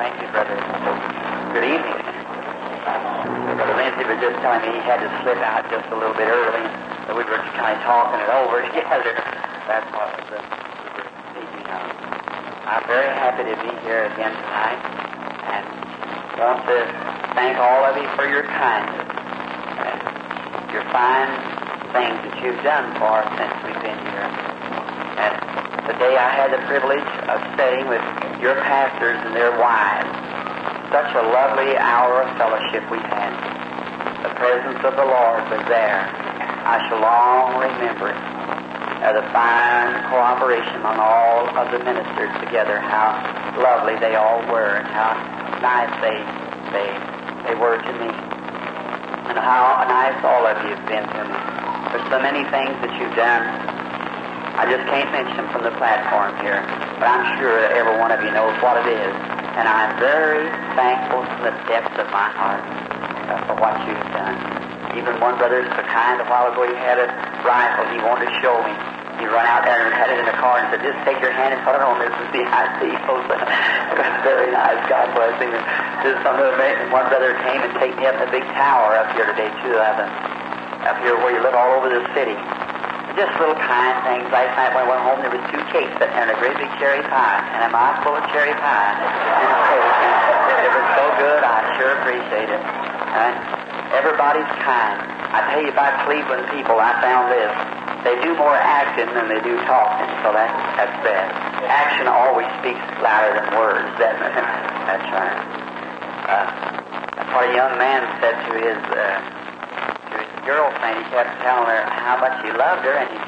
Thank you, brother. Good evening. Brother Lindsay was just telling me he had to slip out just a little bit early, so we were kind of talking it over together. That's what was the, we speaking of. I'm very happy to be here again tonight, and want to thank all of you for your kindness and your fine things that you've done for us since we've been here. And today I had the privilege of studying with your pastors and their wives. Such a lovely hour of fellowship we had. The presence of the Lord was there. I shall long remember it. Uh, the fine cooperation on all of the ministers together, how lovely they all were, and how nice they they they were to me, and how nice all of you have been to me. There's so many things that you've done. I just can't mention them from the platform here, but I'm sure that every one of you knows what it is, and I'm very thankful from the depths of my heart uh, for what you've done. Even one brother so kind a while ago, he had a rifle he wanted to show me. He run out there and had it in the car and said, just take your hand and put it on this and see how it feels. very nice. God bless him. This is something amazing. One brother came and take me up in the big tower up here today, them. Up here where you live all over the city. Just little kind things. Last night when I went home, there was two cakes that had a great big cherry pie, and a mouthful of cherry pie. It was so good, I sure appreciate it. And everybody's kind. I tell you about Cleveland people, I found this. They do more acting than they do talking, so that, that's bad. Action always speaks louder than words, doesn't it? That's right. Uh, what a young man said to his, uh, his girlfriend. He kept telling her how much he loved her, and he,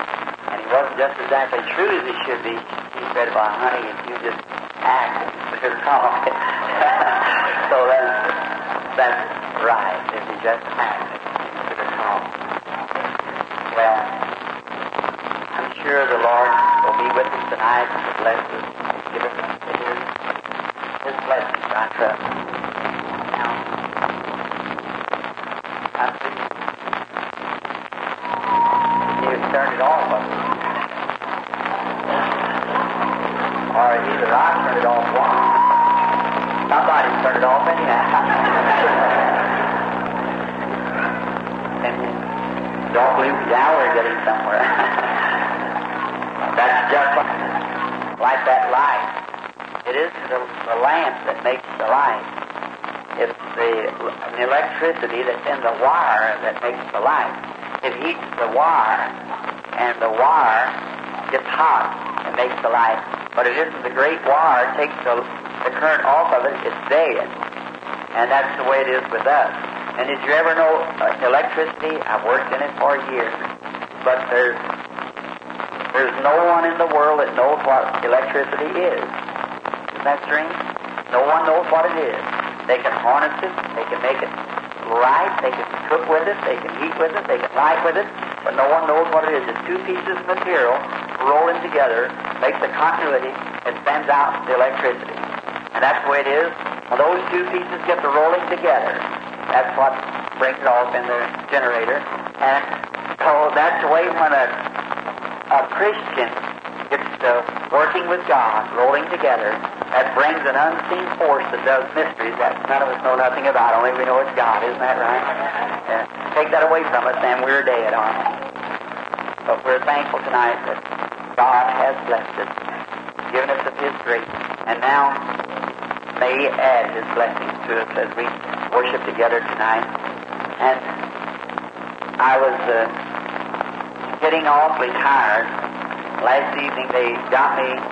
and he wasn't just exactly true as he should be. He said, well, honey, if you just act, it's wrong. so that's, that's right, if you just act, it's wrong. Well, I'm sure the Lord will be with us tonight to bless us, give us His, His blessings, I trust. Or either I turned it off once. Somebody's turned it off anyhow. and don't believe me now we're getting somewhere. That's just like, like that light. It is the, the lamp that makes the light. It's the, the electricity that's in the wire that makes the light. It heats the wire, and the wire gets hot and makes the light. But it isn't the great wire takes the, the current off of it, it's dead. And that's the way it is with us. And did you ever know uh, electricity? I've worked in it for years. But there's there's no one in the world that knows what electricity is. Isn't that strange? No one knows what it is. They can harness it, they can make it right, they can cook with it, they can heat with it, they can light with it, but no one knows what it is. It's two pieces of material rolling together, makes the continuity, and sends out the electricity. And that's the way it is. When those two pieces get to rolling together, that's what brings it off in the generator. And so that's the way when a, a Christian gets to working with God, rolling together, that brings an unseen force that does mysteries that none of us know nothing about, only we know it's God, isn't that right? Yeah. Take that away from us and we're dead, aren't we? But we're thankful tonight that God has blessed us, given us of His grace, and now may He add His blessings to us as we worship together tonight. And I was uh, getting awfully tired. Last evening they got me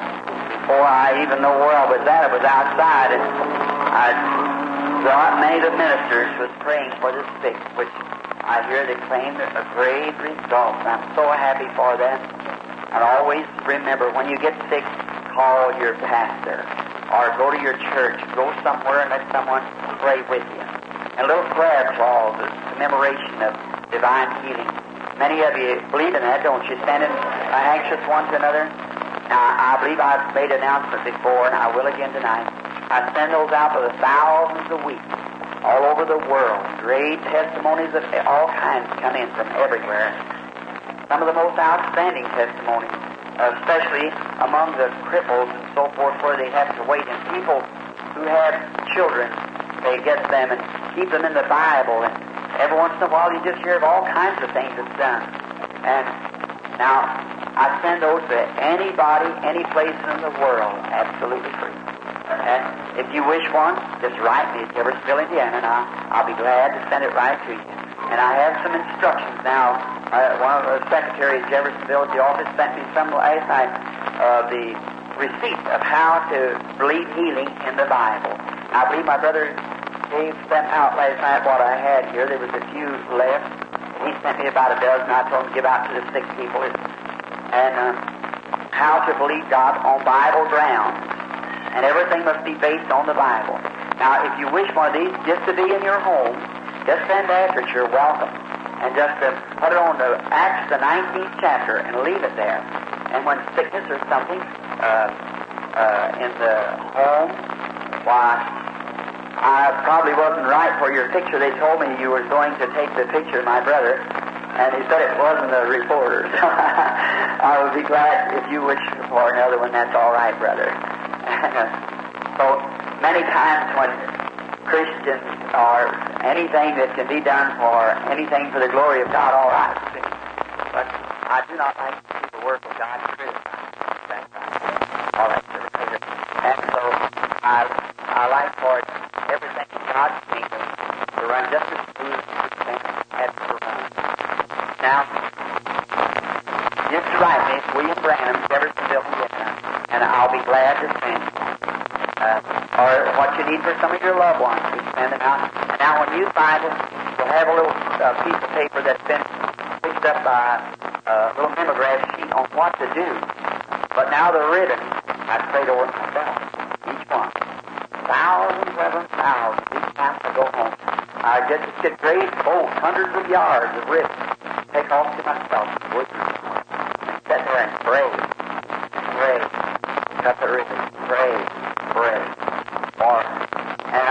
before I even know where I was at. I was outside, and I thought many of the ministers was praying for the sick, which I hear they claimed a great result. I'm so happy for that. And always remember when you get sick, call your pastor or go to your church, go somewhere and let someone pray with you. And little prayer clauses, commemoration of divine healing. Many of you believe in that, don't you? Standing anxious one to another. Now, I believe I've made announcements before, and I will again tonight. I send those out for the thousands a week, all over the world. Great testimonies of all kinds come in from everywhere. Some of the most outstanding testimonies, especially among the cripples and so forth, where they have to wait. And people who have children, they get them and keep them in the Bible. And every once in a while, you just hear of all kinds of things that's done. And now, I send those to anybody, any place in the world, absolutely free. And if you wish one, just write me at Jeffersonville, Indiana, and I'll, I'll be glad to send it right to you. And I have some instructions now. Uh, one of the secretaries Jeffersonville at the office sent me some last night of the receipt of how to believe healing in the Bible. I believe my brother Dave sent out last night what I had here. There was a few left. He sent me about a dozen. I told him to give out to the sick people. And uh, how to believe God on Bible grounds. And everything must be based on the Bible. Now, if you wish one of these just to be in your home, just send after it. You're welcome. And just to put it on the Acts, the 19th chapter, and leave it there. And when sickness or something uh, uh, in the home, why, I probably wasn't right for your picture. They told me you were going to take the picture of my brother, and he said it wasn't a reporter. I would be glad if you wish for another one. That's all right, brother. so many times when Christians or anything that can be done for anything for the glory of God, all right. But I do not like to see the work of God criticized. That's. All right. And so I, I like for everything in God's kingdom to run just as smooth as things to run. Now, just write me, William Branham, Jeffersonville, Indiana, and I'll be glad to send uh, or what you need for some of your loved ones. We send them out. And now when you find it, you'll have a little uh, piece of paper that's been picked up by a little mimeograph sheet on what to do. But now the ribbon, I prayed over myself, each one. Thousands them, thousands, each time I go home. I just get great, oh, hundreds of yards of ribbon. Take off to myself, you? And sit there and pray, cut the ribbon, pray, pray. For, and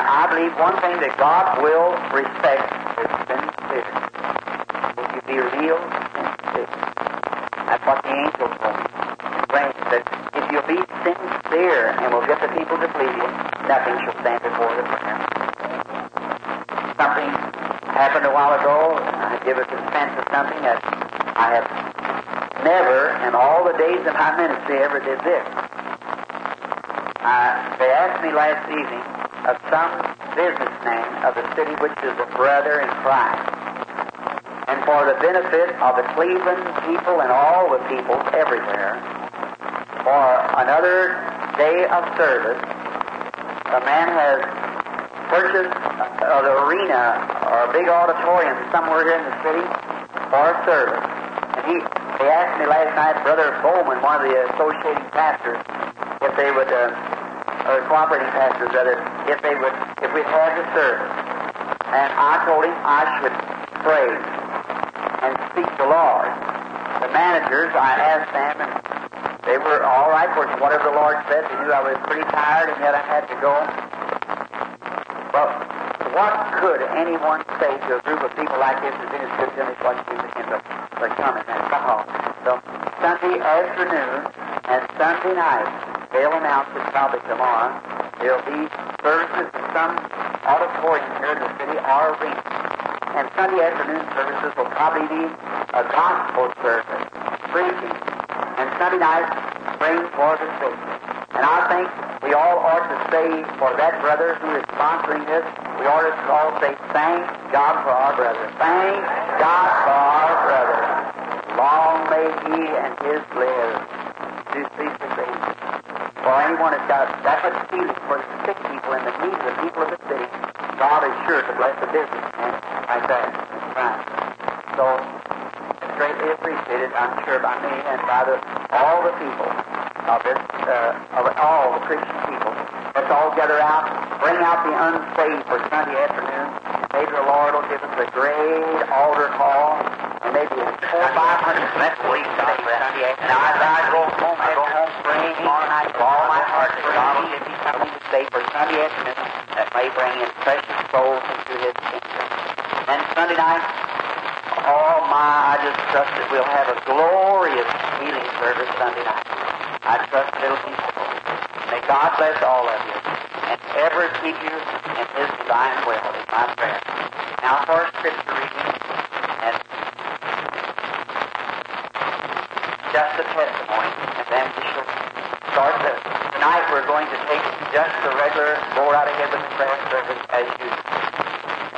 One thing that God will respect is sincerity. If you be real sincere, that's what the angel told me. And said, if you'll be sincere and will get the people to believe you, nothing shall stand before the prayer. Something happened a while ago, and I give a defense of something that I have never, in all the days of my ministry, ever did this. Uh, they asked me last evening of some businessman of the city which is a brother in Christ. And for the benefit of the Cleveland people and all the people everywhere, for another day of service, a man has purchased the arena or a big auditorium somewhere here in the city for a service. And he, they asked me last night, Brother Bowman, one of the associating pastors, if they would, uh, or cooperating pastors rather, if they would, if we had the service. And I told him I should pray and speak to the Lord. The managers, I asked them, and they were all right for whatever the Lord said. They knew I was pretty tired, and yet I had to go. Well, what could anyone say to a group of people like this as in good this what you in the, the and? So Sunday afternoon and Sunday night, they'll announce it probably tomorrow. There'll be services some auditorium here in the city or arena. And Sunday afternoon services will probably be a gospel service, preaching. And Sunday night, praying for the sick. And I think we all ought to say for that brother who is sponsoring this, we ought to all say, thank God for our brother. Thank God for our brother. Long may he and his live to see the Savior. For anyone that's got much feeling for the sick people and the needs of the people of the city, God is sure to bless the business man like that. Right. So it's greatly appreciated, I'm sure, by me and by the, all the people of this, uh, of all the Christian people. Let's all gather out, bring out the unsaved for Sunday afternoon. Maybe the Lord will give us a great altar call, four five hundred for Sunday afternoon. Now, I go home, I go home praying all night all my heart that God will give me something to say for that may bring in precious souls into His kingdom. And Sunday night, oh my, I just trust that we'll have a glorious healing service Sunday night. I trust so. May God bless all of you. and ever keep you in His divine will is my prayer. Now for scripture reading, and just a testimony, and then we shall start the, tonight we're going to take just the regular go out of heaven the prayer service as usual.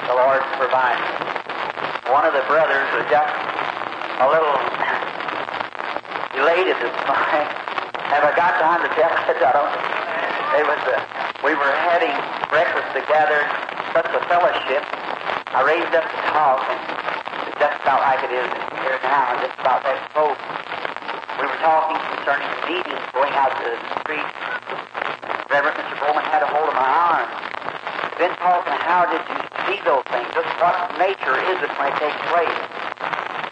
The Lord's providing. One of the brothers was just a little elated this morning. Have I got time to tell it? I don't. It was a, we were having breakfast together, such a fellowship. I raised up to talk, and just felt like it is here now, just about that close. Talking concerning the meeting going out to the street. Reverend Mr. Bowman had a hold of my arm. Been talking, how did you see those things? Just what nature is it when it takes place?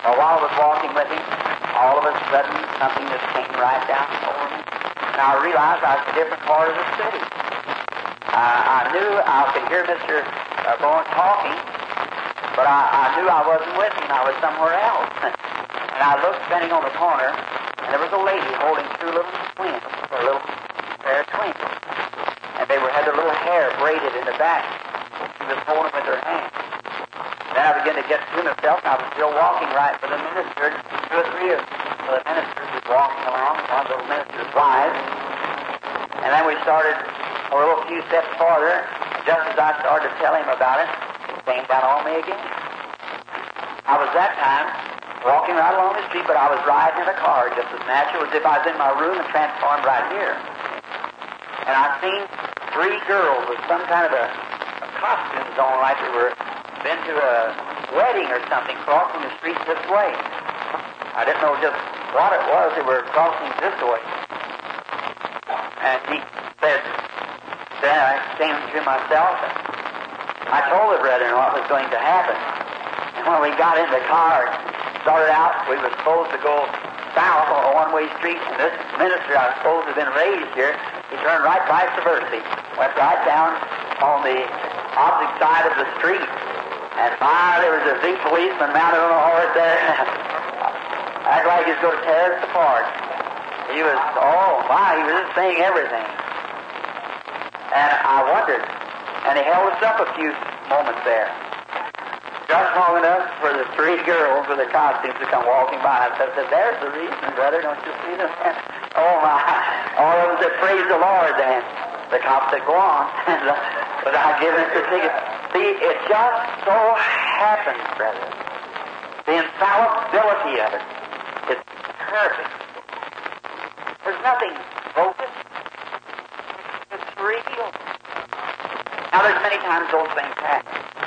Well, while I was walking with him, all of a sudden something just came right down over me. And I realized I was in a different part of the city. Uh, I knew I could hear Mr. Uh, Bowen talking, but I, I knew I wasn't with him. I was somewhere else. and I looked, standing on the corner, there was a lady holding two little twins, a little pair of twins. And they were had their little hair braided in the back. She was holding them with her hand. Then I began to get to myself, and I was still walking right for the minister, two or three of the ministers was walking along, one of the minister's wives. And then we started a little few steps farther. Just as I started to tell him about it, it came down on me again. I was that time walking right along the street, but I was riding in a car just as natural as if I was in my room and transformed right here. And I seen three girls with some kind of a, a costumes on, like they were been to a wedding or something, crossing the street this way. I didn't know just what it was. They were crossing this way. And he said, then I came to myself and I told the brethren what was going to happen. And when we got in the car, started out, we were supposed to go south on a one-way street, and this minister I suppose had been raised here. He turned right vice versa, went right down on the opposite side of the street. And my, there was a big policeman mounted on a horse there. Act like he was going to tear us apart. He was, oh my, he was just saying everything. And I wondered. And he held us up a few moments there. Just long enough for the three girls with the costumes to come walking by. I said, there's the reason, brother. Don't you see them? oh my. All of them said, praise the Lord then. The cop said, go on. but I give us the ticket. See, it just so happens, brother. The infallibility of it. It's perfect. There's nothing bogus. It's real. Now, there's many times those things happen.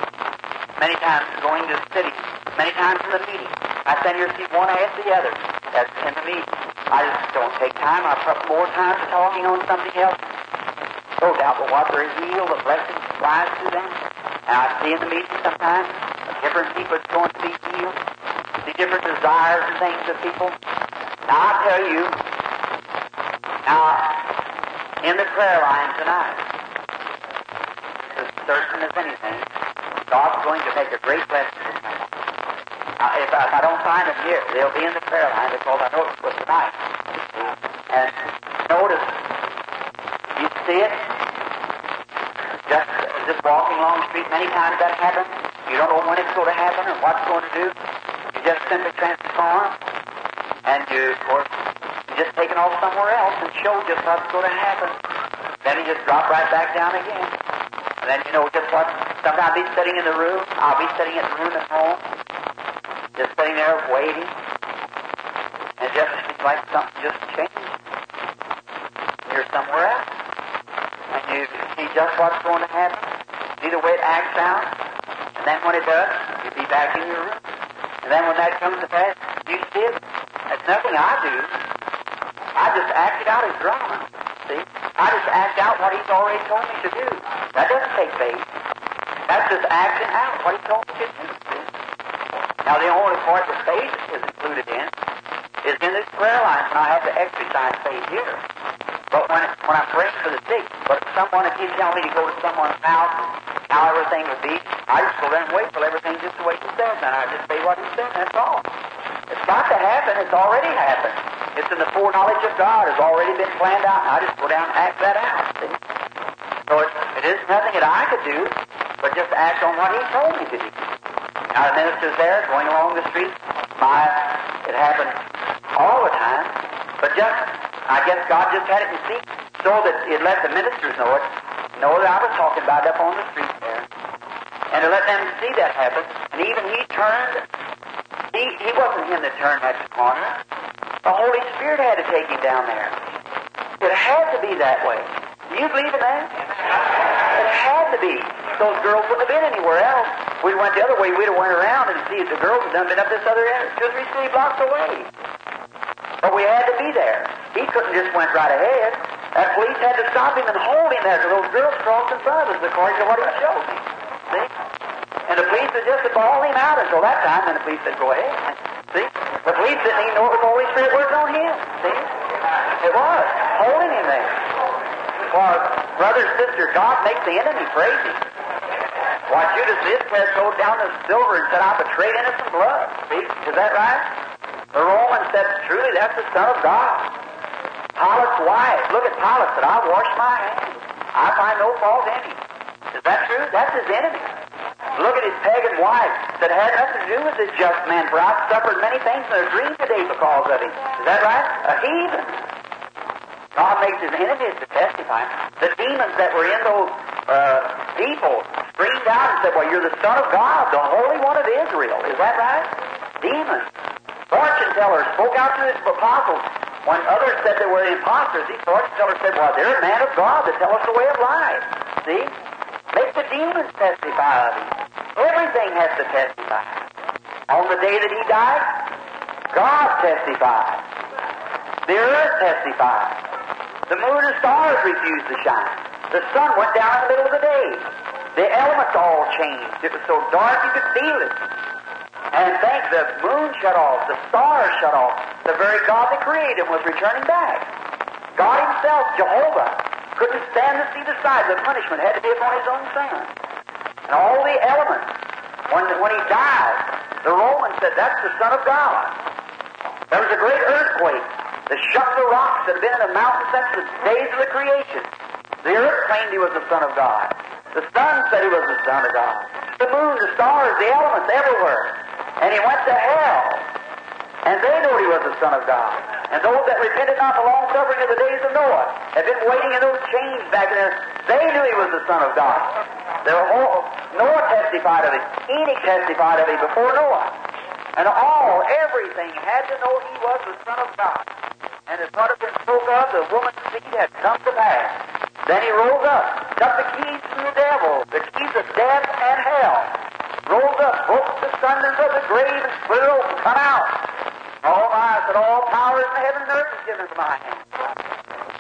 Many times going to the city. Many times in the meeting. I here and see one after the other. That's in the meeting. I just don't take time. I put more time to talking on something else. No doubt but what they're healed, the blessing flies to them. And I see in the meeting sometimes different people that's going to be healed, see different desires and things of people. Now I tell you, now in the prayer line tonight, as certain as anything, God's going to make a great blessing tonight. Now, if I, if I don't find them here, they'll be in the prayer line because I know it was tonight. Uh, and notice, you see it, just just walking along the street, many times that happens. You don't know when it's going to happen or what it's going to do. You just simply transform, and you, of course, you just take it off somewhere else and show just what's going to happen. Then you just drop right back down again. And then you know just what. Sometimes be sitting in the room. I'll be sitting in the room at home, just sitting there waiting, and just seems like something just changed. You're somewhere else, and you see just what's going to happen. See the way it acts out, and then when it does, you be back in your room. And then when that comes to pass, you see it. That's nothing I do. I just act it out as drama. See? I just act out what He's already told me to do. That doesn't take faith. That's just acting out what He told me to do. Now, the only part that faith is included in is in this prayer line when I have to exercise faith here. But when, when I pray for the sick, but if someone, if He tells me to go to someone's house, how everything would be, I just go there and wait for everything just the way He says, and I just say what He said, that's all. It's got to happen. It's already happened. It's in the foreknowledge of God. It's already been planned out. I just go down and act that out. See? So it's nothing that I could do, but just act on what he told me to do. The minister's there going along the street. My, it happened all the time, but just, I guess God just had it in secret so that it let the ministers know it, know that I was talking about it up on the street there. And to let them see that happen. And even he turned, he, he wasn't him that turned that corner. The Holy Spirit had to take him down there. It had to be that way. Do you believe in that? It had to be. Those girls wouldn't have been anywhere else. We went the other way, we'd have went around and see if the girls had done been up this other end, two or three city blocks away. But we had to be there. He couldn't just went right ahead. That police had to stop him and hold him there till those girls crossed in front of us according to what he showed me. See? And the police had just ball him out until that time, and the police said, go ahead. See? The police didn't even know it was the Holy Spirit working on him. See? It was. Holding him there. For brother, sister, God makes the enemy crazy. Why, Judas Iscariot threw down the silver and said, I betrayed innocent blood. See? Is that right? The Roman said, truly, that's the Son of God. Pilate's wife, look at Pilate, said, I wash my hands. I find no fault in him. Is that true? That's his enemy. Look at his pagan wife, that had nothing to do with this just man, for I've suffered many things in a dream today because of him. Is that right? A heathen. God makes his enemies to testify. The demons that were in those uh, people screamed out and said, Well, you're the Son of God, the Holy One of Israel. Is that right? Demons. Fortune tellers spoke out to his apostles. When others said they were imposters, these fortune tellers said, Well, they're a man of God that tell us the way of life. See? Make the demons testify of him. Everything has to testify. On the day that he died, God testified. The earth testified. The moon and stars refused to shine. The sun went down in the middle of the day. The elements all changed. It was so dark you could feel it. And think the moon shut off, the stars shut off. The very God that created was returning back. God Himself, Jehovah, couldn't stand to see the sight. The punishment had to be upon His own Son. And all the elements, when, when He died, the Romans said, that's the Son of God. There was a great earthquake that shook the rocks that had been in the mountain since the days of the creation. The earth claimed he was the Son of God. The sun said he was the Son of God. The moon, the stars, the elements, everywhere. And he went to hell. And they knew he was the Son of God. And those that repented not the long suffering of the days of Noah had been waiting in those chains back there. They knew he was the Son of God. Their whole, Noah testified of it. Enoch testified of it before Noah. And all, everything had to know he was the Son of God. And as what had been spoke of, the woman's seed had come to pass. Then he rose up, got the keys from the devil, the keys of death and hell. Rose up, broke the thunders of the grave, and split it open, come out. Oh my, said all power in heaven and earth is given to my hand.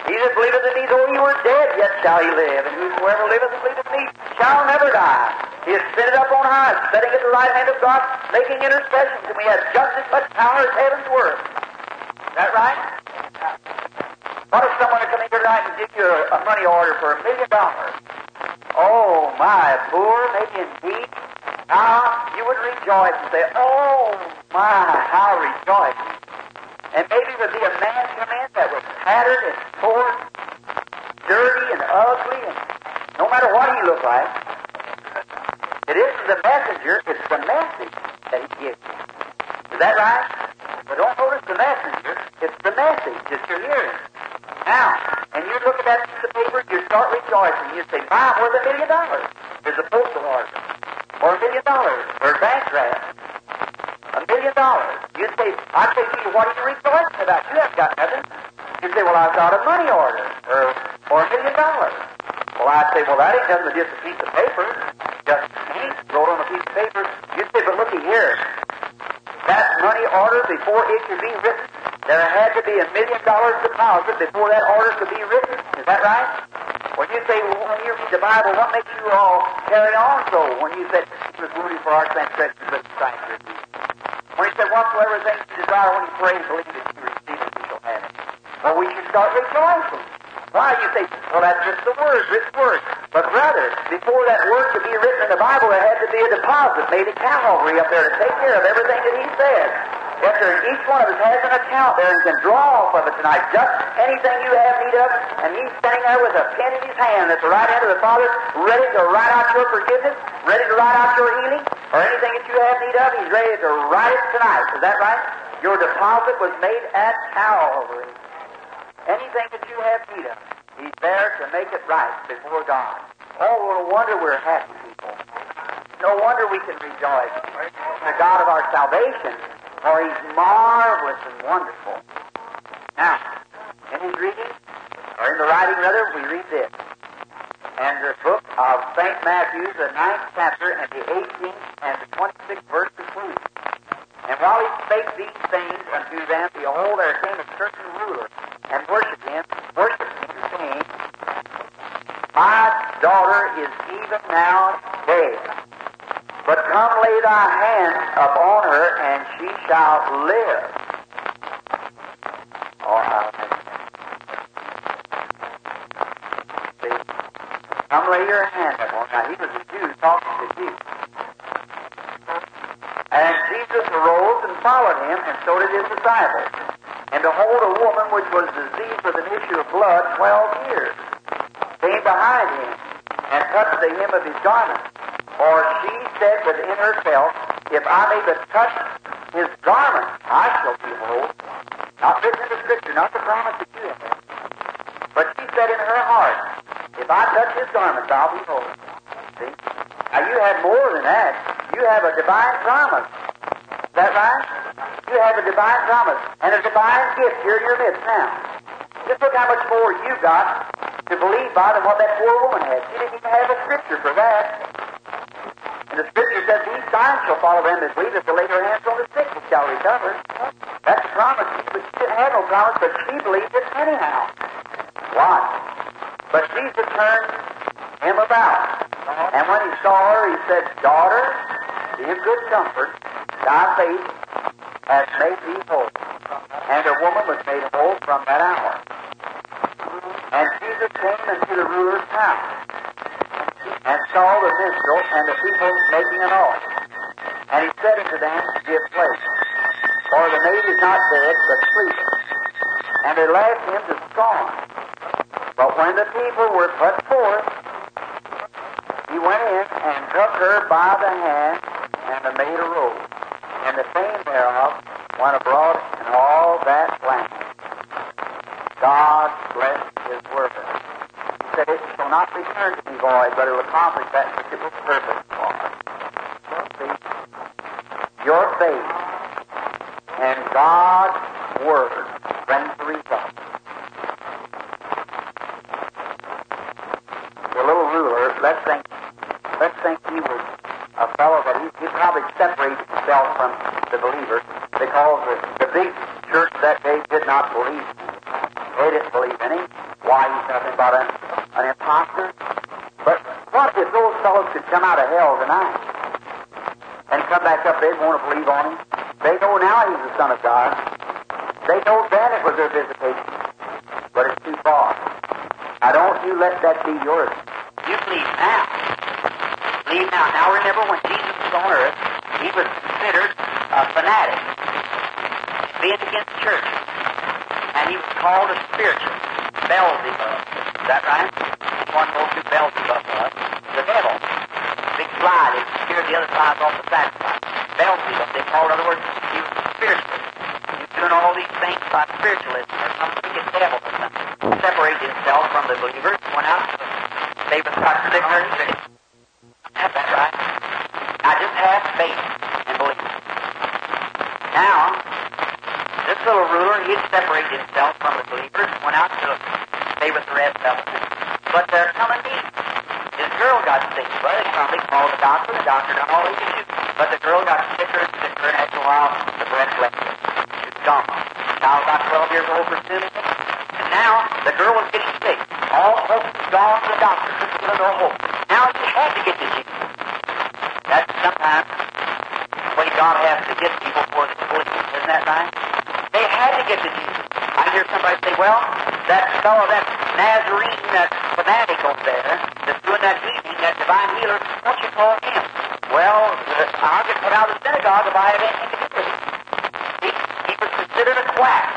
He that believeth in me, though he were dead, yet shall he live. And whosoever liveth and believeth in me shall never die. He is set it up on high, setting it at the right hand of God, making intercessions, and we have just as much power as heaven's worth. Is that right? What if someone come in here tonight and give you a, a money order for a million dollars? Oh my, poor, maybe indeed. Now you would rejoice and say, Oh my, how rejoice. And maybe there would be a man come in that was tattered and torn, dirty and ugly, and no matter what he looked like. It isn't the messenger, it's the message that he gives you. Is that right? But don't notice the messenger, it's the message that you're hearing. Now, and you look at that piece of paper, you start rejoicing. You say, My, worth a million dollars. There's a postal order. Or a million dollars. Or a bank draft. A million dollars. You say, I say to you, what are you rejoicing about? You haven't got nothing. You say, well, I've got a money order. Or, or a million dollars. Well, I'd say, well, that ain't nothing but just a piece of paper. Just ink wrote on a piece of paper. You say, but looky here. That money order, before it could be written, there had to be a million dollars deposit before that order could be written. Is that right? When you say, well, when you read the Bible, what makes you all carry on so? When you said, He was wounded for our transgressions, but your When he said, whatsoever things you desire, when you pray believe that you receive it, you shall have it. Well, we should start rejoicing. Why? You say, well, that's just the word, written word. But brother, before that word could be written in the Bible, there had to be a deposit made at Calvary up there to take care of everything that he said. If there, each one of us has an account there and can draw off of it tonight, just anything you have need of, and he's standing there with a pen in his hand that's the right hand of the Father, ready to write out your forgiveness, ready to write out your healing, or anything that you have need of, he's ready to write it tonight. Is that right? Your deposit was made at Calvary. Anything that you have need of, he's there to make it right before God. Oh, no wonder we're happy people. No wonder we can rejoice. The God of our salvation, for He's marvelous and wonderful. Now, in His reading, or in the writing rather, we read this. And the book of St. Matthew, the ninth chapter, and the 18th and the 26th verse concludes. And while he spake these things unto them, behold, there came a certain ruler, and worshipped him, worshipped him, saying, My daughter is even now dead. But come lay thy hand upon her, and she shall live. Oh? Come lay your hand upon her. Now, he was a Jew talking to Jews. And Jesus arose and followed him, and so did his disciples. And behold, a woman which was diseased with an issue of blood twelve years came behind him and touched the hem of his garment. For she said within herself, If I may but touch his garment, I shall be whole. Not written in the Scripture, not the promise that you have. But she said in her heart, If I touch his garment, I'll be whole. See? Now you have more than that. You have a divine promise. Is that right? You have a divine promise and a divine gift here in your midst now. Just look how much more you got to believe by than what that poor woman had. She didn't even have a scripture for that. And the scripture says, These signs shall follow them that believe if they lay their hands on the sick shall recover. That's a promise. But she didn't have no promise, but she believed it anyhow. Why? But Jesus turned him about. And when he saw her, he said, Daughter, be of good comfort. Thy faith has made thee whole. And the woman was made whole from that hour. And Jesus came into the ruler's house and saw the minstrel and the people making an altar. And he said unto them, Give place, for the maid is not dead, but sleeping. And they laughed him to scorn. But when the people were put forth, he went in and took her by the hand, and the maid arose. And the fame thereof went abroad in all that land. God bless his word. He said, It shall not return to me void, but it will accomplish that which it was purposed for. Your faith saw that Nazarene that fanatic over there that's doing that healing, that divine healer, what you call him? Well, I'll get put out of the synagogue if I have anything to do with it. He, he was considered a quack.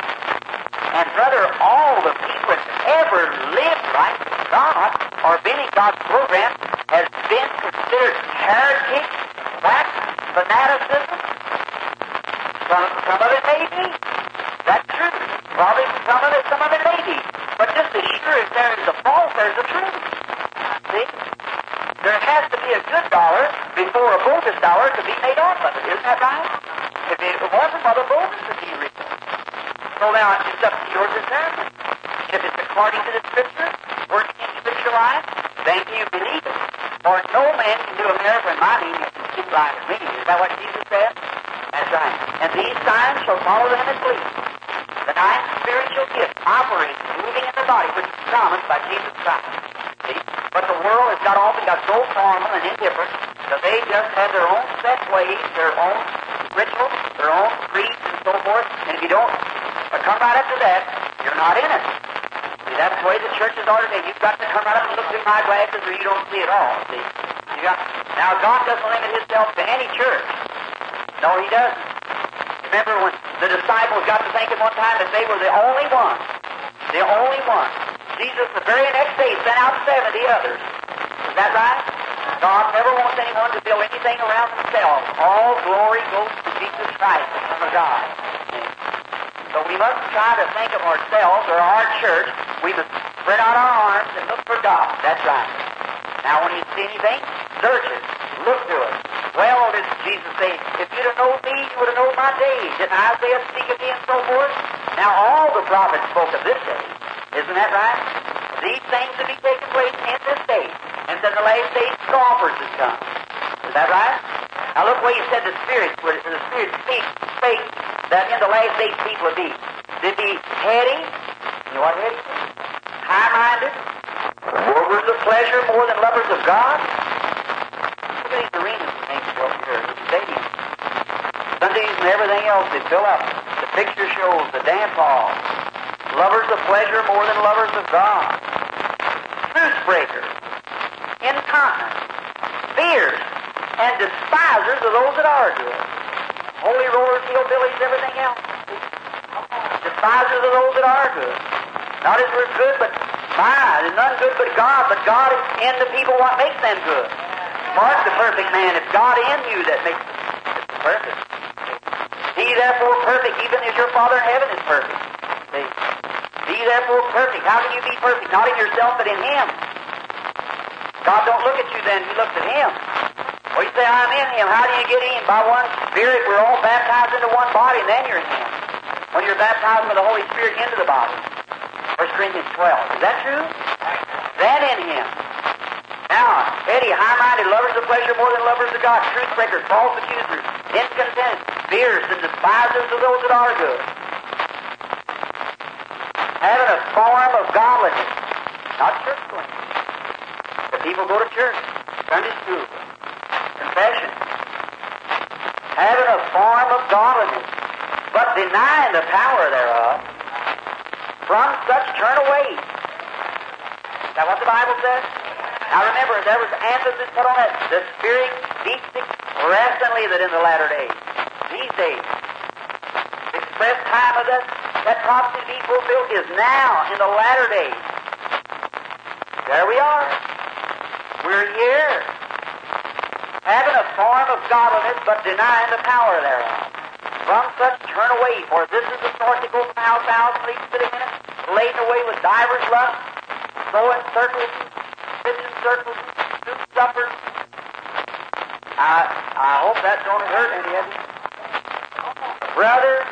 And brother, all the people that ever lived like God or been in God's program has been considered heretics, quacks, fanaticism. Some, some of it may be. That's true. Probably some of it, some of it may be. But just as sure as there is a false, there's a truth. See? There has to be a good dollar before a bogus dollar to be made off of it. Isn't that right? If it wasn't, well, the bogus would be real. So now it's up to your discernment. If it's according to the Scripture, working in Scripture life, then you believe it. For no man can do a miracle in my name that can speak like me. Is that what Jesus said? That's right. And these signs shall follow them that believe. The nine spiritual gifts operating, moving in the body, which is promised by Jesus Christ. See? But the world has got off and got so formal and indifferent that they just have their own set ways, their own rituals, their own creeds and so forth. And if you don't uh, come right up to that, you're not in it. See, that's the way the church is ordained. You've got to come right up and look through my glasses or you don't see it all. See? You got, now, God doesn't limit Himself to any church. No, He doesn't. Remember when the disciples got to thinking one time that they were the only ones, the only ones. Jesus, the very next day, sent out 70 others. Is that right? God never wants anyone to build anything around themselves. All glory goes to Jesus Christ, the Son of God. So we must try to think of ourselves or our church. We must spread out our arms and look for God. That's right. Now, when you see anything, search it. Look to it. Well, did Jesus say, if you'd have known me, you would have known my days. Didn't Isaiah speak of me and so forth? Now, all the prophets spoke of this day. Isn't that right? These things will be taking place in this day. And then the last day, scoffers has come. Is that right? Now look what he said the Spirit, would, the Spirit speaks, spake that in the last days people would be. They'd be heady, you know what heady? High-minded, lovers of pleasure more than lovers of God. Look at these arenas and things up here, the stadiums. Sundays and everything else, they fill up. The picture shows, the dance hall. Lovers of pleasure more than lovers of God. Truce breakers. Incontinent. Fierce. And despisers of those that are good. Holy rollers, hillbillies, everything else. Despisers of those that are good. Not as we're good, but my, there's none good but God, but God is in the people what makes them good. Mark the perfect man. It's God in you that makes it perfect. Be therefore perfect, even as your Father in heaven is perfect. See? Be therefore perfect. How can you be perfect? Not in yourself, but in Him. God don't look at you then, He looks at Him. Well, you say, I'm in Him. How do you get in? By one Spirit, we're all baptized into one body, and then you're in Him. When you're baptized with the Holy Spirit into the body. 1 Corinthians 12. Is that true? Then in Him. Now, heady, high-minded, lovers of pleasure more than lovers of God, truth breakers, false accusers, discontent, fierce, and despisers of those that are good. Having a form of godliness, not church going. The people go to church, Sunday school, confession. Having a form of godliness, but denying the power thereof. From such turn away. Is that what the Bible says? Now remember, there was emphasis put on it. The Spirit speaks expressly that in the latter days, these days, the express time of that, that prophecy to be fulfilled is now in the latter days. There we are. We're here. Having a form of godliness, but denying the power thereof. From such turn away, for this is the sort that goes from house to house, sleep sitting in it, laden away with divers lusts, so in circles, in circles, soup suppers. I, I hope that don't hurt any of you. Brother,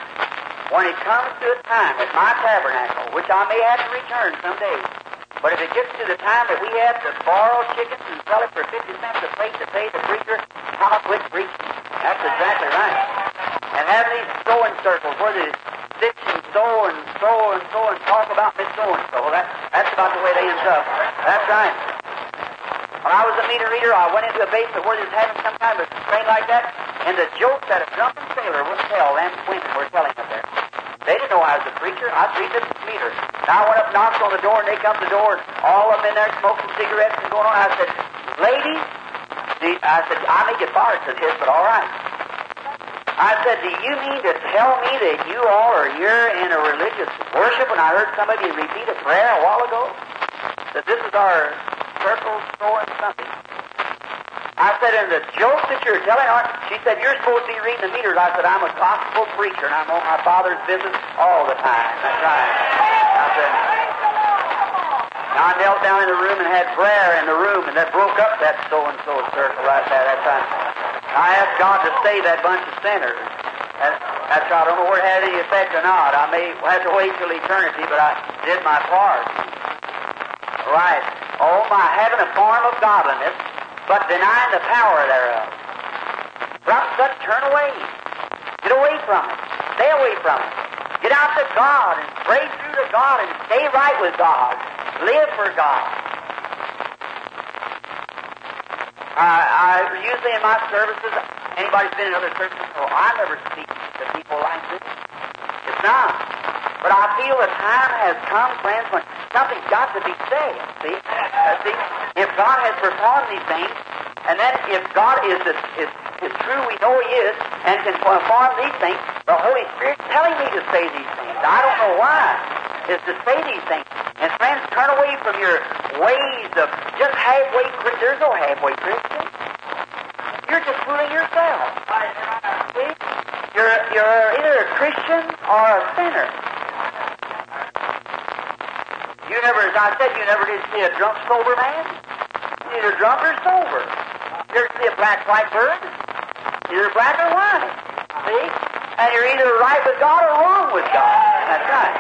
when it comes to a time at my tabernacle, which I may have to return someday, but if it gets to the time that we have to borrow chickens and sell it for 50 cents a plate to pay the preacher, I'll quit preaching. That's exactly right and have these sewing circles where they stitch and sew and sew and sew and talk about Miss and so. That, that's about the way they end up. That's right. When I was a meter reader, I went into a basement where they was having some kind of a train like that, and the jokes that a drunken sailor wouldn't tell, them women were telling up there. They didn't know I was a preacher. I preached at the meter. Now I went up, knocked on the door, and they come to the door, and all of them in there smoking cigarettes and going on. I said, ladies, I said, I may get fired for this, but all right. I said, do you mean to tell me that you all are here in a religious worship? And I heard somebody repeat a prayer a while ago. That this is our circles throwing something. I said, and the jokes that you're telling aren't, she said, you're supposed to be reading the meters. I said, I'm a gospel preacher and I'm on my father's business all the time. That's right. I said, I knelt down in the room and had prayer in the room and that broke up that so-and-so circle right there. That's right. I asked God to save that bunch of sinners. That, that's right. I don't know where it had any effect or not. I may have to wait till eternity, but I did my part. Right. Oh, by having a form of godliness, but denying the power thereof. From such turn away. Get away from it. Stay away from it. Get out to God and pray through to God and stay right with God. Live for God. I, I usually in my services, anybody's been in other services, oh, I never speak to people like this. It's not. But I feel the time has come, friends, when something's got to be said. See? Uh, see? If God has performed these things, and then if God is, is, is true, we know He is, and can perform these things, the Holy Spirit telling me to say these things. I don't know why. Is to say these things. And friends, turn away from your ways of just halfway Christian. There's no halfway Christian. You're just fooling yourself. See? You're, you're either a Christian or a sinner. You never, as I said, you never did see a drunk, sober man. Either drunk or sober. You ever see a black, white bird? Either black or white. See? And you're either right with God or wrong with God. That's right.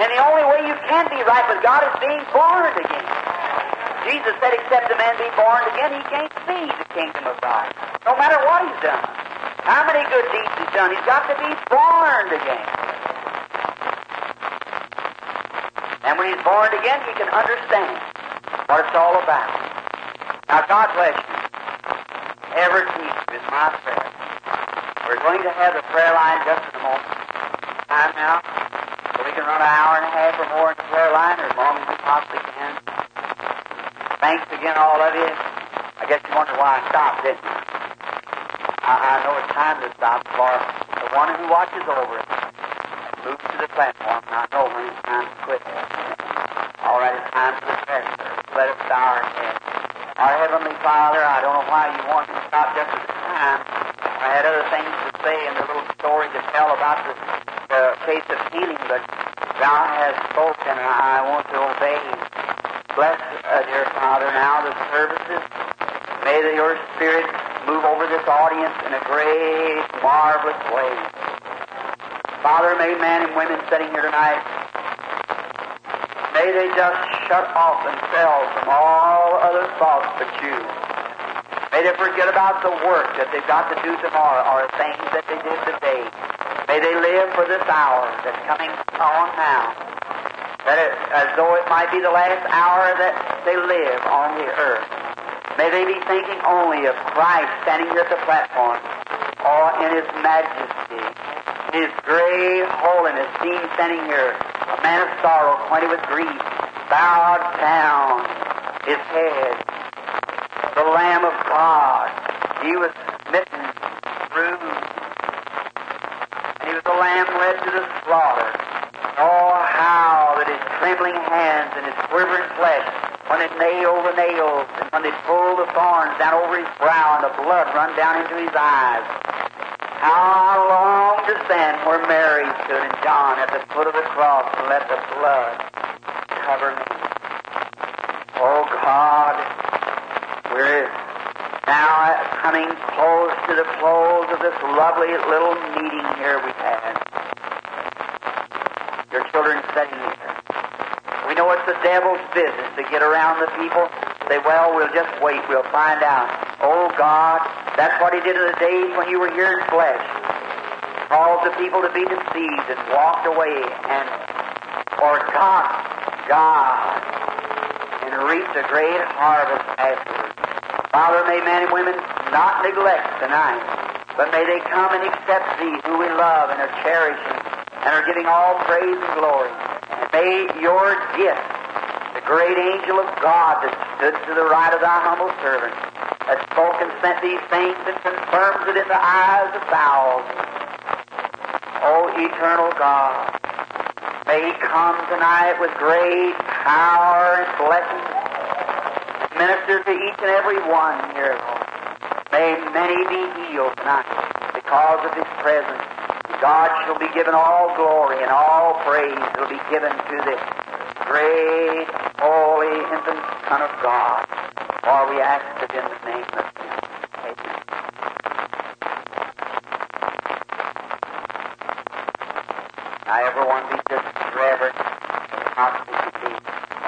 And the only way you can be right with God is being born again. Jesus said, except a man be born again, he can't see the kingdom of God. No matter what he's done. How many good deeds he's done, he's got to be born again. And when he's born again, he can understand what it's all about. Now, God bless you. Ever keep you is my prayer. We're going to have the prayer line just in a moment. Time now. So we can run an hour and a half or more in the prayer line, or as long as we possibly can. Thanks again, all of you. I guess you wonder why I stopped, didn't you? I, I know it's time to stop for the one who watches over it and moves to the platform. I know when it's time to quit. All right, it's time for the prayer service. Let us bow our heads. Our Heavenly Father, I don't know why you wanted to stop just at the time. I had other things to say and a little story to tell about the, the case of healing, but Thou hast spoken, and I want to obey. Bless, uh, dear Father, now the services. May the, your Spirit move over this audience in a great, marvelous way. Father, may men and women sitting here tonight, may they just shut off themselves from all other thoughts but you. May they forget about the work that they've got to do tomorrow or the things that they did today. May they live for this hour that's coming on now. That it, as though it might be the last hour that they live on the earth. May they be thinking only of Christ standing here at the platform, or in His majesty, His great holiness, seen standing here, a man of sorrow, acquainted with grief, bowed down his head. The Lamb of God, He was smitten, bruised, and He was the Lamb led to the slaughter. Oh, how that His trembling hands and His quivering flesh when it nailed the nails and when they pulled the thorns down over his brow and the blood run down into his eyes. How I long to stand where Mary stood and John at the foot of the cross and let the blood Oh God, we're now coming close to the close of this lovely little meeting here we've had. Your children sitting here. We know it's the devil's business to get around the people. Say, well, we'll just wait. We'll find out. Oh, God, that's what he did in the days when you were here in flesh. Caused the people to be deceived and walked away and forgot God and reap a great harvest afterwards. Father, may men and women not neglect tonight, but may they come and accept Thee, who we love and are cherishing and are giving all praise and glory. And may your gift, the great angel of God that stood to the right of thy humble servant, that spoke and sent these things and confirms it in the eyes of thousands. O eternal God, may he come tonight with great power and blessing. Minister to each and every one here. May many be healed tonight because of His presence. God shall be given all glory and all praise will be given to this great, holy, infant Son of God. For we ask it in the name of Him. Amen. Now everyone be just reverent, possibly to be,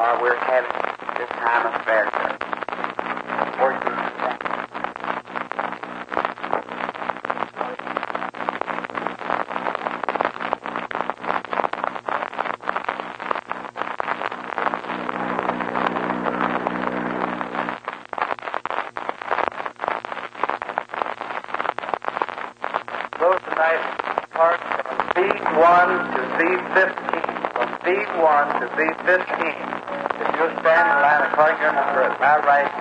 or we're having this time of prayer. Worship and thanks. Close tonight part from B1 to B15. From B1 to B15. If you'll stand in line according to your number at my right,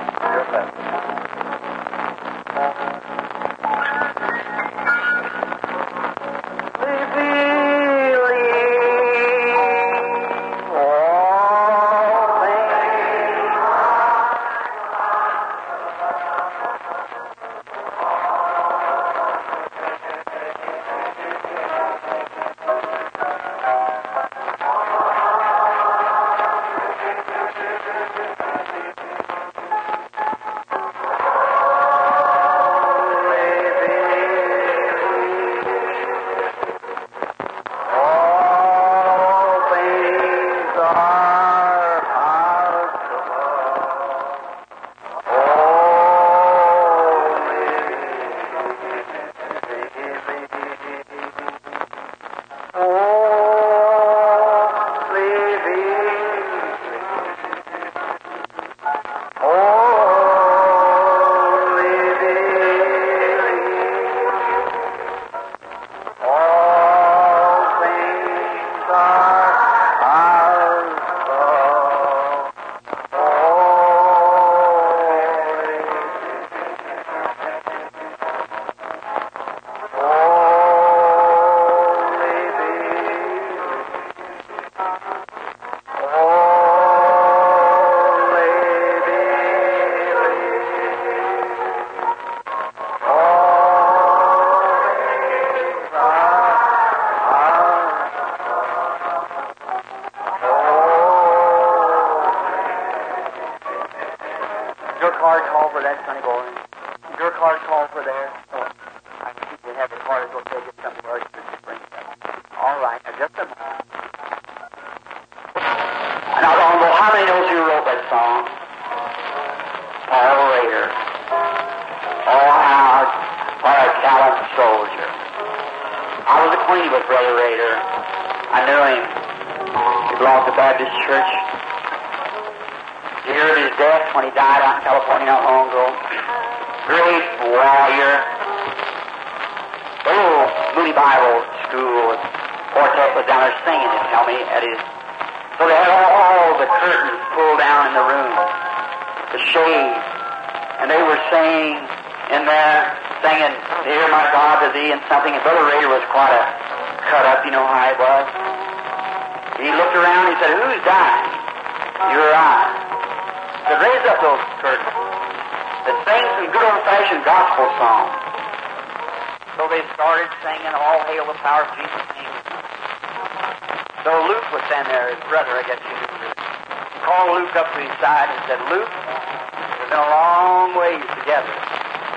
up to his side and said, Luke, we've been a long ways together.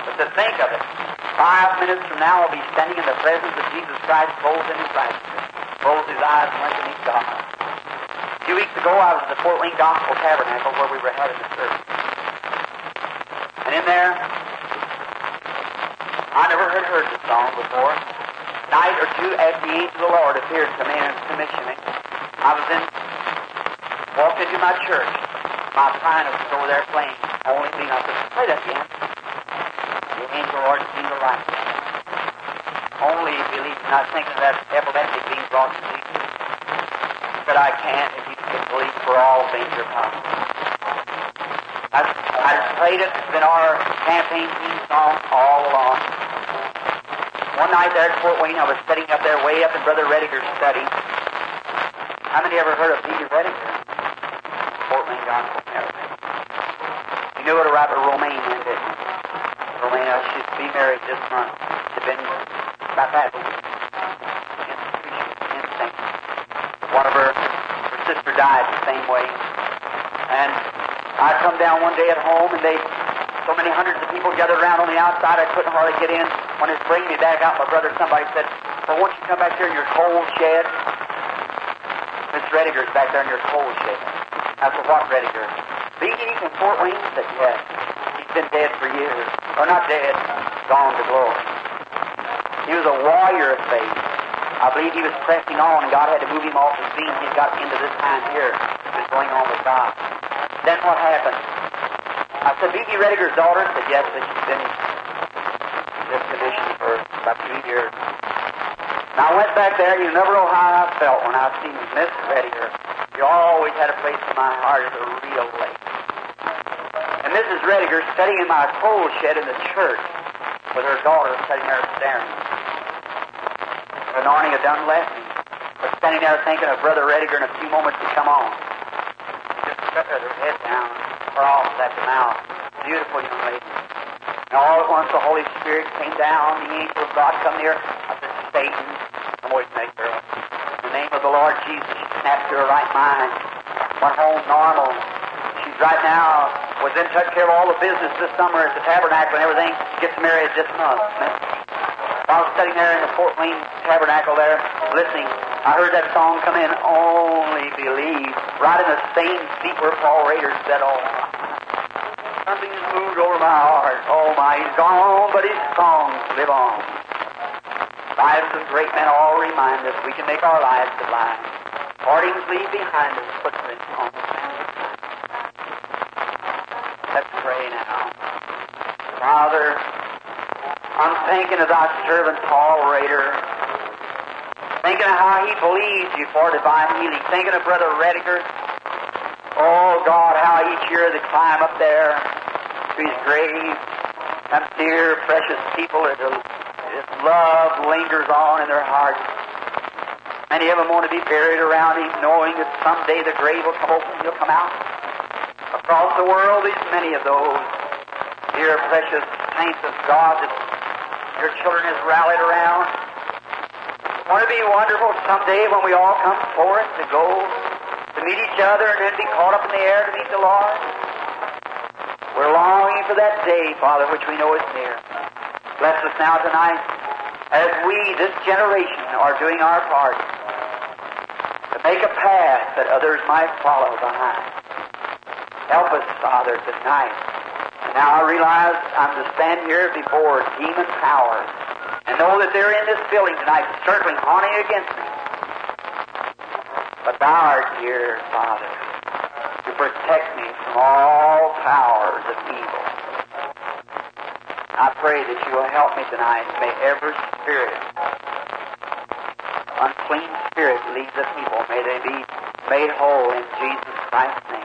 But to think of it, five minutes from now I'll be standing in the presence of Jesus Christ, clothed in his righteousness, closed his eyes and to meet God. A few weeks ago, I was at the Fort Wayne Gospel Tabernacle where we were having the service. And in there, I never had heard the song before. Night or two after the angel of the Lord appeared to me and commissioned me, I was in, walked into my church. My pianist was over there playing, only. I said, play that again. The angel of the Lord seemed to like. Only you leave, not thinking of that epileptic being brought to me. But I can't if you can believe for all things are possible. I, I played it. It's been our campaign theme song all along. One night there at Fort Wayne, I was sitting up there way up in Brother Rediger's study. How many ever heard of Peter Rediger? Fort Wayne Gospel Tabernacle. You knew with Romaine then, didn't you? Romaine, uh, she's be married this month. She'd been about that week. Instinct. One of her, her sister died the same way. And I come down one day at home and they, so many hundreds of people gathered around on the outside I couldn't hardly get in. When it's bringing me back out, my brother, somebody said, well, won't you come back here in your coal shed? Miss Rediger's back there in your coal shed. Said, what Rediger? Beatty from Fort Wayne? Said, yes. He's been dead for years. Or not dead, gone to glory. He was a warrior of faith. I believe he was pressing on, and God had to move him off his feet. He got into this time here. He was going on with God. Then what happened? I said, B.B. Rediger's daughter? Said, yes, but she's been in this condition for about two years. Now I went back there, you never know how I felt when I seen Miss Rediger. You always had a place my heart is a real lake. And Mrs. Rediger sitting in my coal shed in the church with her daughter sitting there staring. The anointing had done left me. But standing there thinking of Brother Rediger in a few moments to come on. Just with her head down, her at the mouth. Beautiful young lady. And all at once the Holy Spirit came down, the angel of God come near. I said, Satan, come away from that girl. In the name of the Lord Jesus, she snapped to her right mind. Went home normal. She's right now was in touch care of all the business this summer at the tabernacle and everything. Gets married this month. I was sitting there in the Fort Wayne tabernacle there, listening, I heard that song come in, Only Believe, right in the same seat where Paul Rader said, Oh, something's moved over my heart. Oh my, he's gone, but his songs live on. Lives of great men all remind us we can make our lives sublime. Partings leave behind us footprints on the sand. Let's pray now. Father, I'm thinking of thy servant Paul Rader. Thinking of how he believes you for divine healing. Thinking of Brother Rediger. Oh God, how each year they climb up there to his grave. Them dear, precious people that this love lingers on in their hearts. Many of them want to be buried around him, knowing that someday the grave will come open and he'll come out. Across the world, there's many of those dear, precious saints of God that your children has rallied around. Won't it be wonderful someday when we all come forth to go to meet each other and then be caught up in the air to meet the Lord? We're longing for that day, Father, which we know is near. Bless us now tonight as we, this generation, are doing our part make a path that others might follow behind. Help us, Father, tonight. And now I realize I'm to stand here before demon powers and know that they're in this building tonight, circling, haunting against me. But Thou art here, Father, to protect me from all powers of evil. I pray that you will help me tonight. May every spirit, unclean spirit, leave the people. May they be made whole in Jesus Christ's name.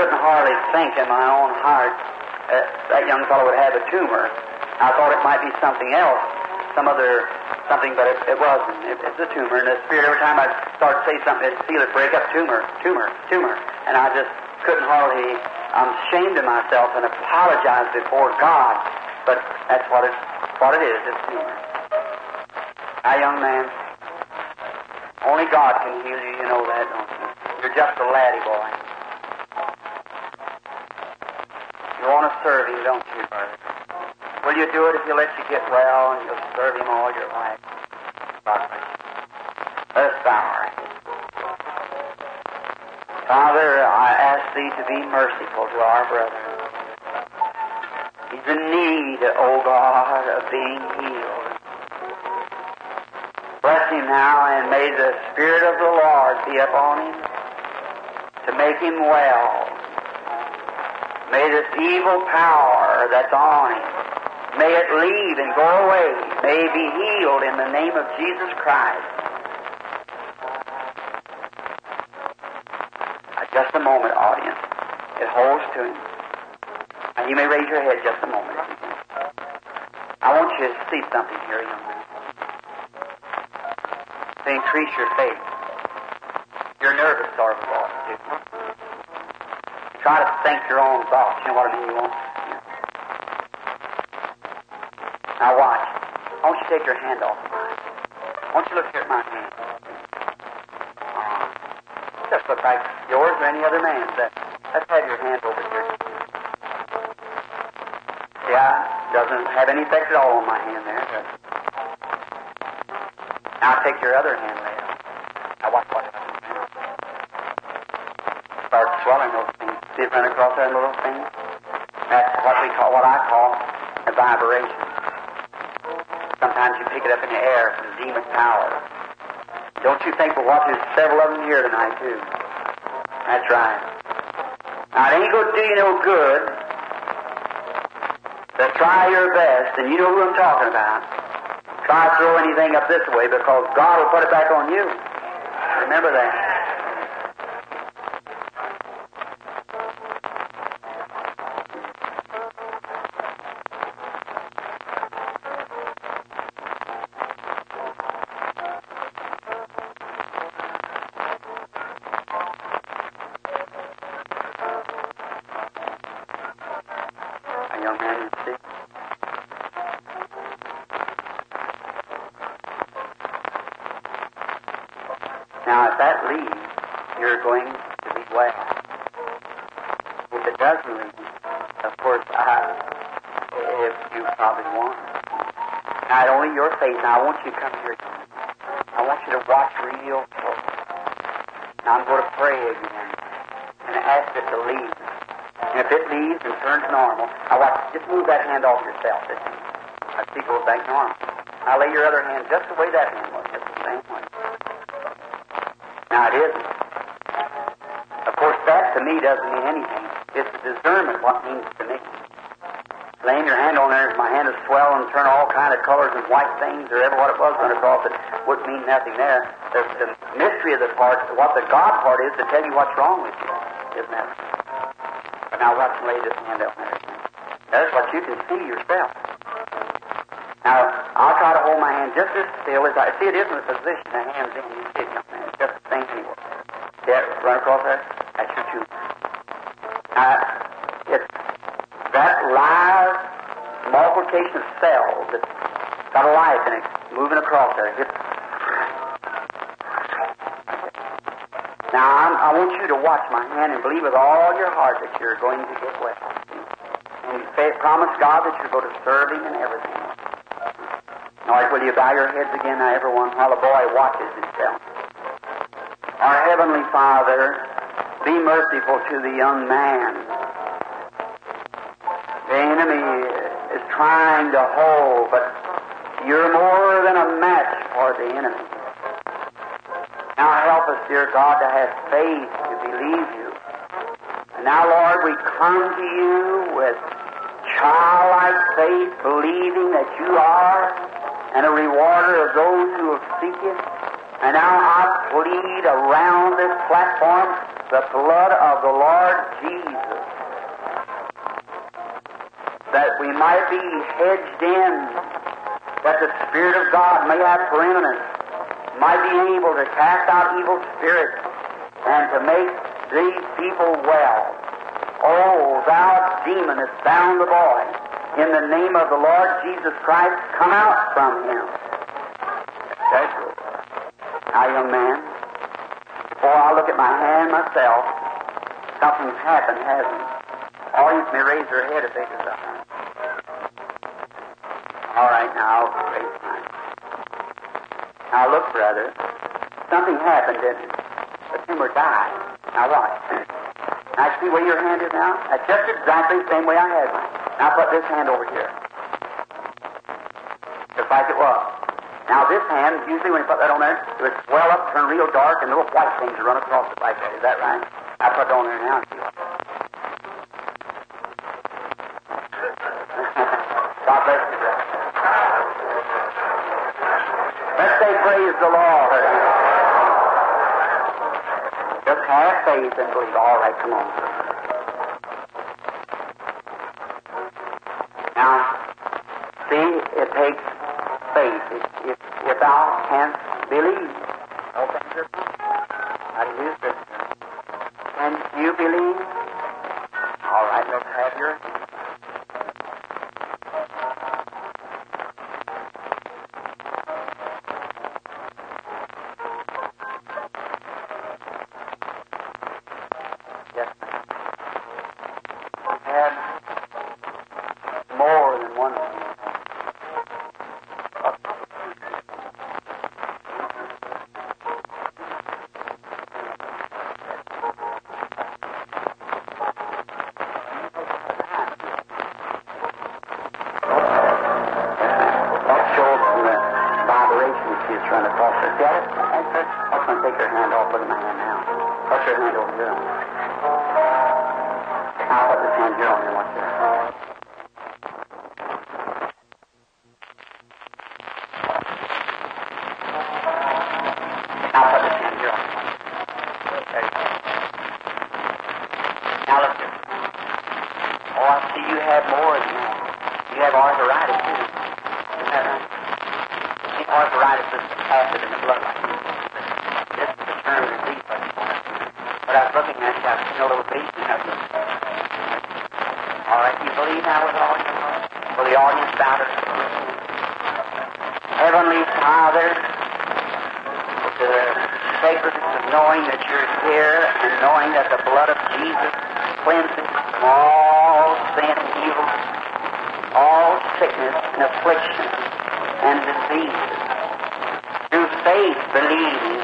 Couldn't hardly think in my own heart that that young fellow would have a tumor. I thought it might be something else, some other something, but it, it wasn't. It, it's a tumor, and the spirit every time I start to say something, I'd feel it break up. Tumor, tumor, tumor, and I just couldn't hardly. I'm ashamed of myself and apologize before God, but that's what it what it is. It's tumor. Now, young man, only God can heal you. You know that, don't you? You're just a laddie boy. You want to serve Him, don't you, brother? Will you do it if He lets you get well and you'll serve Him all your life? Let us bow. Father, I ask Thee to be merciful to our brother. He's in need, O God, of being healed. Bless him now, and may the Spirit of the Lord be upon him to make him well. May this evil power that's on him, may it leave and go away. May he be healed in the name of Jesus Christ. Just a moment, audience. It holds to him. Now, you may raise your head just a moment. I want you to see something here, young man. To increase your faith. You're nervous, sort of, boy, too. Try to think your own thoughts. You know what I mean? You won't. Now watch. I want you take your hand off mine. I you look here at my hand. Uh, just look like yours or any other man's. Let's have your hand over here. I doesn't have any effect at all on my hand there. Now take your other hand there. Now watch what happens. Start swelling those things. See it run across that little thing? That's what we call, what I call a vibration. Sometimes you pick it up in the air from demon power. Don't you think, what there's several of them here tonight, too. That's right. Now, it ain't going to do you no good to try your best, and you know who I'm talking about. Try to throw anything up this way because God will put it back on you. Remember that. Now, if that leaves, you're going to be well. If it doesn't leave, of course, I, if you probably want. Not only your faith. Now, I want you to come here. I want you to watch real close. Now, I'm going to pray again and ask it to leave. And if it leaves and turns normal, now watch. Just move that hand off yourself. I see goes back normal. Now lay your other hand just the way that hand was, just the same way. Now it isn't. Of course, that to me doesn't mean anything. It's the discernment what means to me. Laying your hand on there, if my hand is swell and turn all kind of colors and white things, or ever what it was run across it, wouldn't mean nothing there. The, the mystery of the part, what the God part is, to tell you what's wrong with you. Isn't that? Now watch me lay this hand up there. That's what you can see yourself. Now, I'll try to hold my hand just as still as I see it isn't the position the hand's in. You see it, young man. It's just the same anyway. See that run across there? That's your tube. Now, it's that live multiplication of cells that's got a life in it moving across there. It's, now, I'm, I want you to watch my hand and believe with all your heart that you're going to get well. And say, promise God that you're going to serve Him in everything. All right, will you bow your heads again now, everyone, while the boy watches himself? Our Heavenly Father, be merciful to the young man. The enemy is trying to hold, but you're more than a match for the enemy. Now help us, dear God, to have faith to believe you. And now, Lord, we come to you with childlike faith, believing that you are and a rewarder of those who will seek you. And now I plead around this platform the blood of the Lord Jesus, that we might be hedged in, that the Spirit of God may have preeminence, might be able to cast out evil spirits, and to make these people well. Oh, thou demon that bound the boy, in the name of the Lord Jesus Christ, come out from him. Now, young man, before I look at my hand myself, something's happened, hasn't it? Oh, Audience may raise their head if they desire. All right, now, raise mine. Now, look, brother. Something happened, didn't it? The tumor died. Now, watch. Now, see where your hand is now? That's just exactly the same way I had mine. Now, put this hand over here. Just like it was. Now, this hand, usually when you put that on there, it would swell up, turn real dark, and little white things would run across it like that. Is that right? I put it on there now and see what. God bless you, brother. Let's say praise the Lord. Just have faith and believe. All right, come on. Was looking at you, I've seen a little baby of you. All right, you believe now with all your heart? Will the audience bow heads? Heavenly Father, the sacredness of knowing that you're here and knowing that the blood of Jesus cleanses from all sin and evil, all sickness and affliction and disease. Through faith, believing.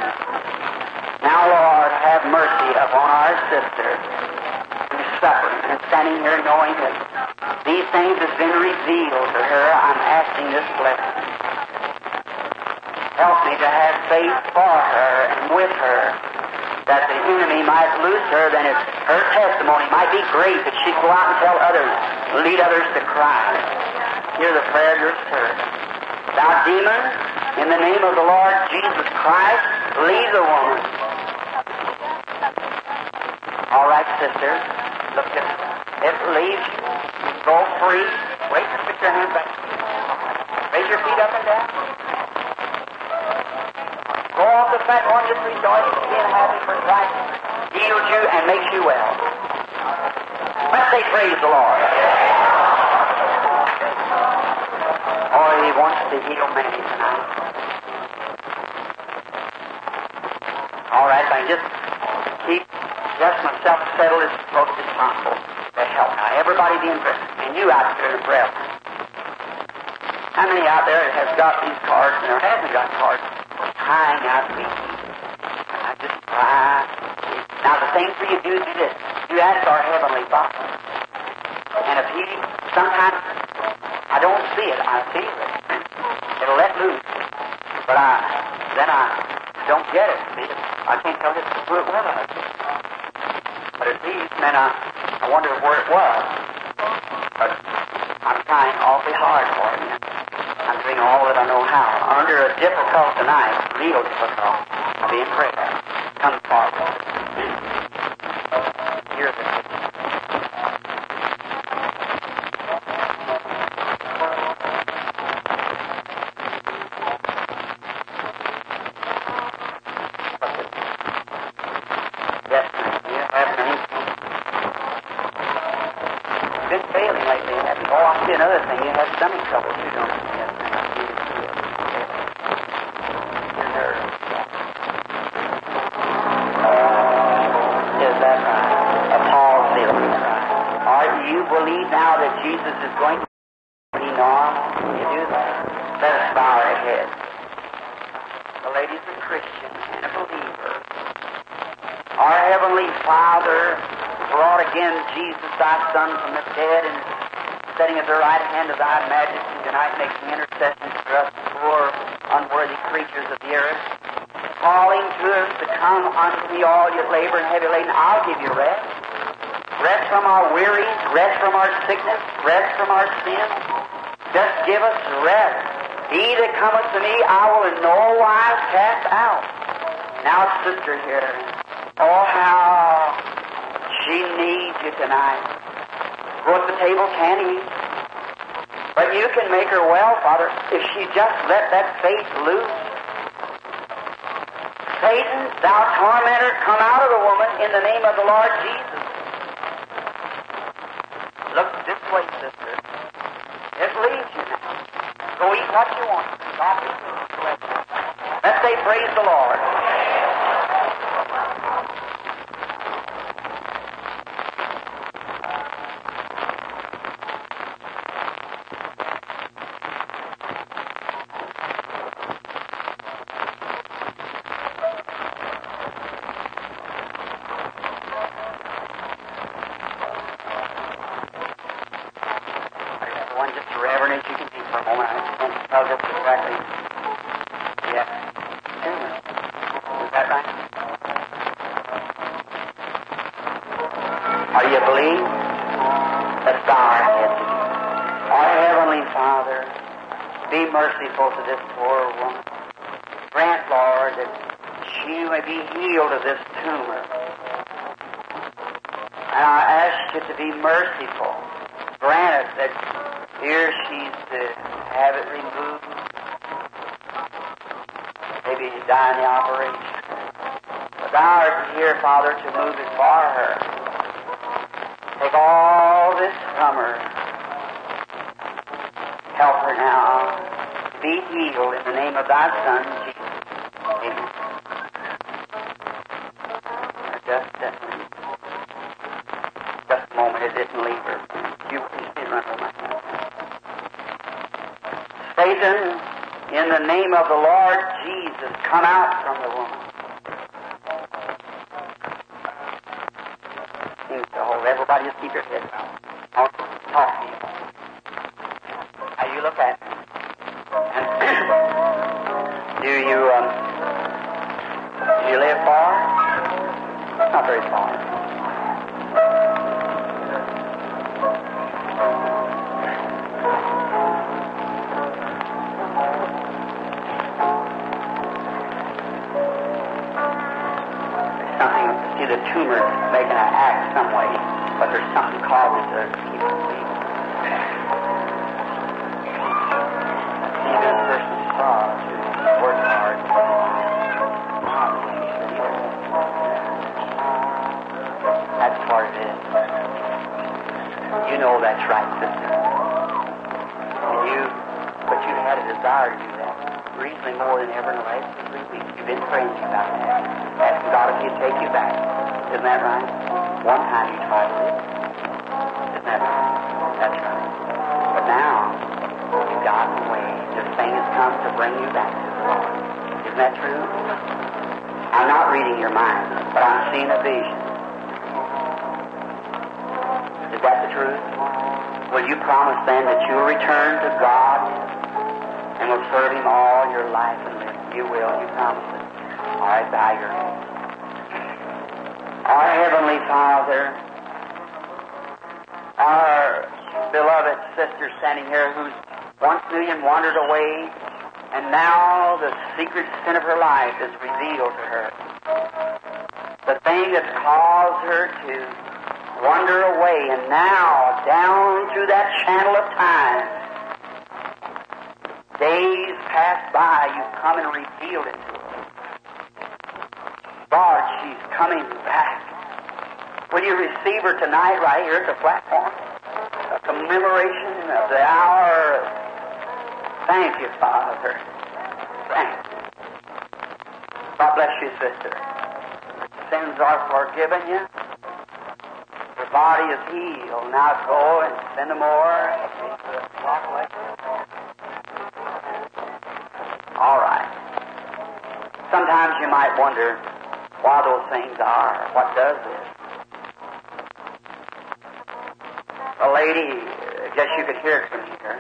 Now, Lord, have mercy upon our sister who's suffering and standing here knowing that these things have been revealed to her. I'm asking this blessing. Help me to have faith for her and with her that the enemy might lose her, then if her testimony might be great that she'd go out and tell others, lead others to Christ. Hear the prayer of your servant. Thou demon, in the name of the Lord Jesus Christ, leave the woman. All right, sister. Look at it. Leaves you. Go free. Wait, just put your hands back. Raise your feet up and down. Go off the platform, just rejoicing, being happy for Christ heals you and makes you well. Let's say praise the Lord. Oh, he wants to heal many tonight. All right, just keep just settled as close as possible to help. Now, everybody be in prayer, and you out there in prayer. How many out there has got these cards and or hasn't got cards? Crying out to me. I just cry. Now, the thing for you to do is do this. You ask our Heavenly Father. And if He, sometimes, I don't see it, I feel it. It'll let loose. But I, then I don't get it. I can't tell just who it was. But it I, I wonder where it was. But I'm trying awfully hard for you. I'm doing all that I know how. Under a difficult tonight, real difficult, I'll be in prayer. Come forward. see another thing. You have stomach trouble You don't have Yes, and I see it Is that? A palsy. Or do you believe now that Jesus is going to be normal? You do that? Let us bow our heads. The lady's a Christian and a believer. Our Heavenly Father brought again Jesus, thy Son, from the dead and setting at the right hand of thy majesty tonight, making intercession for us poor, unworthy creatures of the earth, calling to us to come unto me, all you labor and heavy laden. I'll give you rest. Rest from our wearies, rest from our sickness, rest from our sin. Just give us rest. He that cometh to me, I will in no wise cast out. Now, sister here, oh, how she needs you tonight. Go the table, can eat. But you can make her well, Father, if she just let that faith loose. Satan, thou tormentor, come out of the woman in the name of the Lord Jesus. Look this way, sister. It leaves you now. Go eat what you want. Let's say, Praise the Lord. Healed of this tumor. And I ask you to be merciful. Grant that here she's to have it removed. Maybe to die in the operation. But thou art here, Father, to move it for her. Take all this from her. Help her now. Be healed in the name of thy Son, Jesus. Amen. Just, just, just a moment, it didn't leave her. You, you run with my Satan, in the name of the Lord Jesus, come out standing here who's once knew you and wandered away, and now the secret sin of her life is revealed to her. The thing that caused her to wander away, and now down through that channel of time, days pass by, you've come and revealed it to her. Lord, she's coming back. Will you receive her tonight right here at the platform? A commemoration of the hour. Thank you, Father. Thank you. God bless you, sister. Sins are forgiven you. Your body is healed. Now go and send them more. All right. Sometimes you might wonder why those things are. What does this? A lady, Guess you could hear it from here.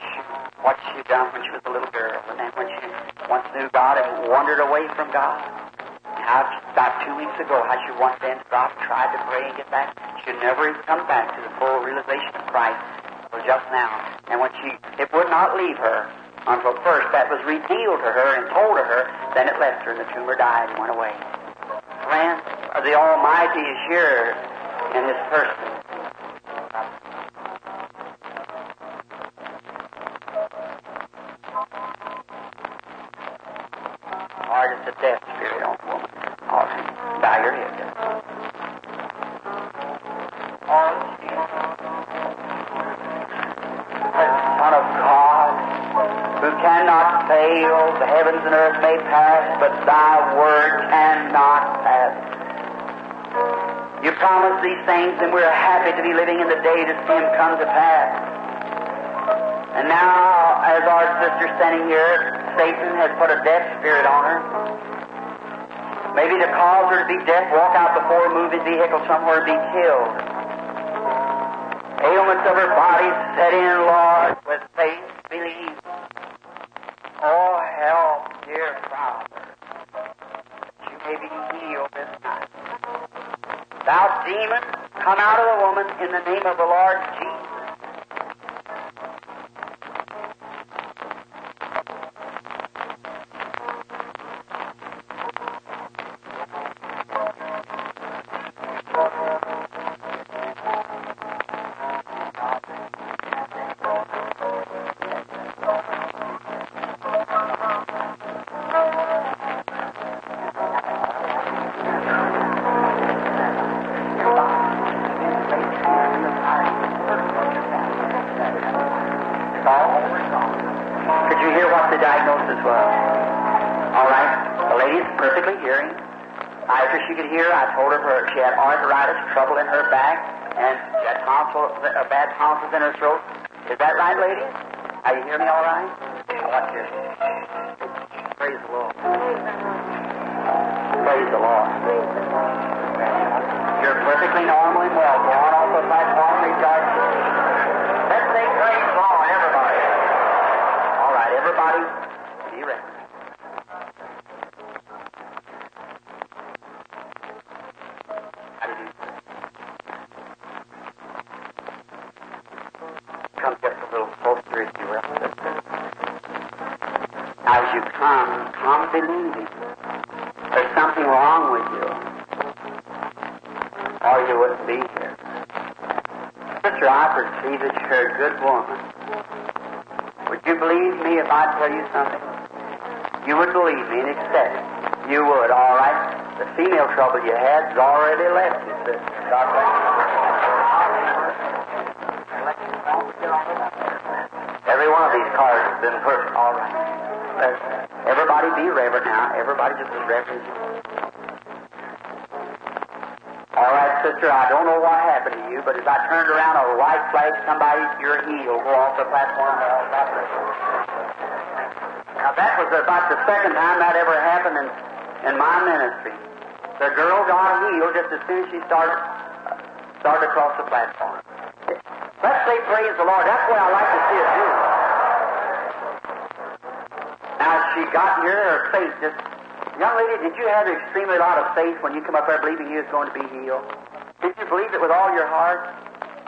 She, what she done when she was a little girl, and then when she once knew God and wandered away from God. How about two weeks ago, how she once then stopped, tried to pray and get back. She never even come back to the full realization of Christ until just now. And when she, it would not leave her until first that was revealed to her and told to her, then it left her and the tumor died and went away. Friends, the Almighty is here in His person. Things, and we're happy to be living in the day to see them come to pass. And now, as our sister standing here, Satan has put a death spirit on her. Maybe to cause her to be deaf, walk out before a moving vehicle somewhere and be killed. Ailments of her body set in, Lord, I told her she had arthritis, trouble in her back, and she had tonsil, uh, bad tonsils in her throat. Is that right, lady? Are you hear me all right? I want you. Praise the Lord. Praise the Lord. Praise the Lord. You're perfectly normal and well. Go on off the platform, rejoice. Let's say praise the Lord, everybody. All right, everybody, good woman. Would you believe me if I tell you something? You would believe me and accept it. You would, all right? The female trouble you had has already left you, sister. God bless you. Every one of these cards has been perfect. All right. Let's, everybody be reverent now. Everybody just be reverent. All right, sister, I don't know what happened but as I turned around, a white flag, somebody, your heel, go off the platform. Now, that was about the second time that ever happened in, in my ministry. The girl got healed just as soon as she started, started across the platform. Let's say praise the Lord. That's what I like to see it do. Now, she got here, her faith just Young lady, did you have extremely lot of faith when you come up there believing you was going to be healed? Did you believe it with all your heart?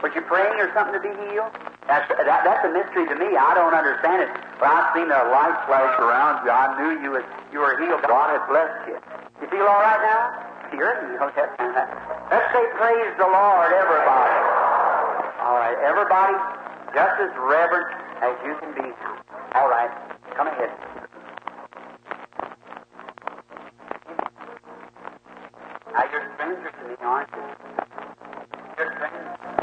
Was you praying or something to be healed? That's, that, that's a mystery to me. I don't understand it. But I've seen the light flash around you. I knew you was you were healed. God has blessed you. You feel all right now? You're healed. Let's say praise the Lord, everybody. All right, everybody, just as reverent as you can be. All right, come ahead. Now, you're strangers to me, aren't you? You're strangers.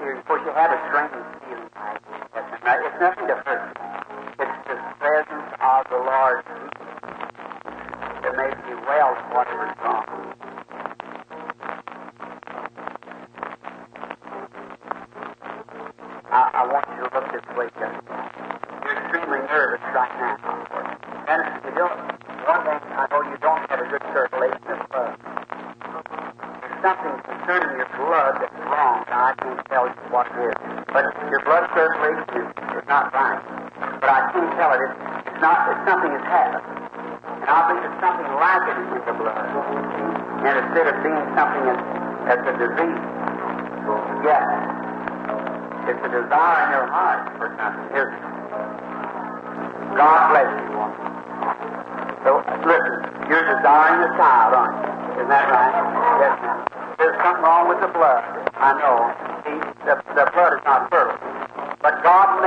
You. Of course, you have a strange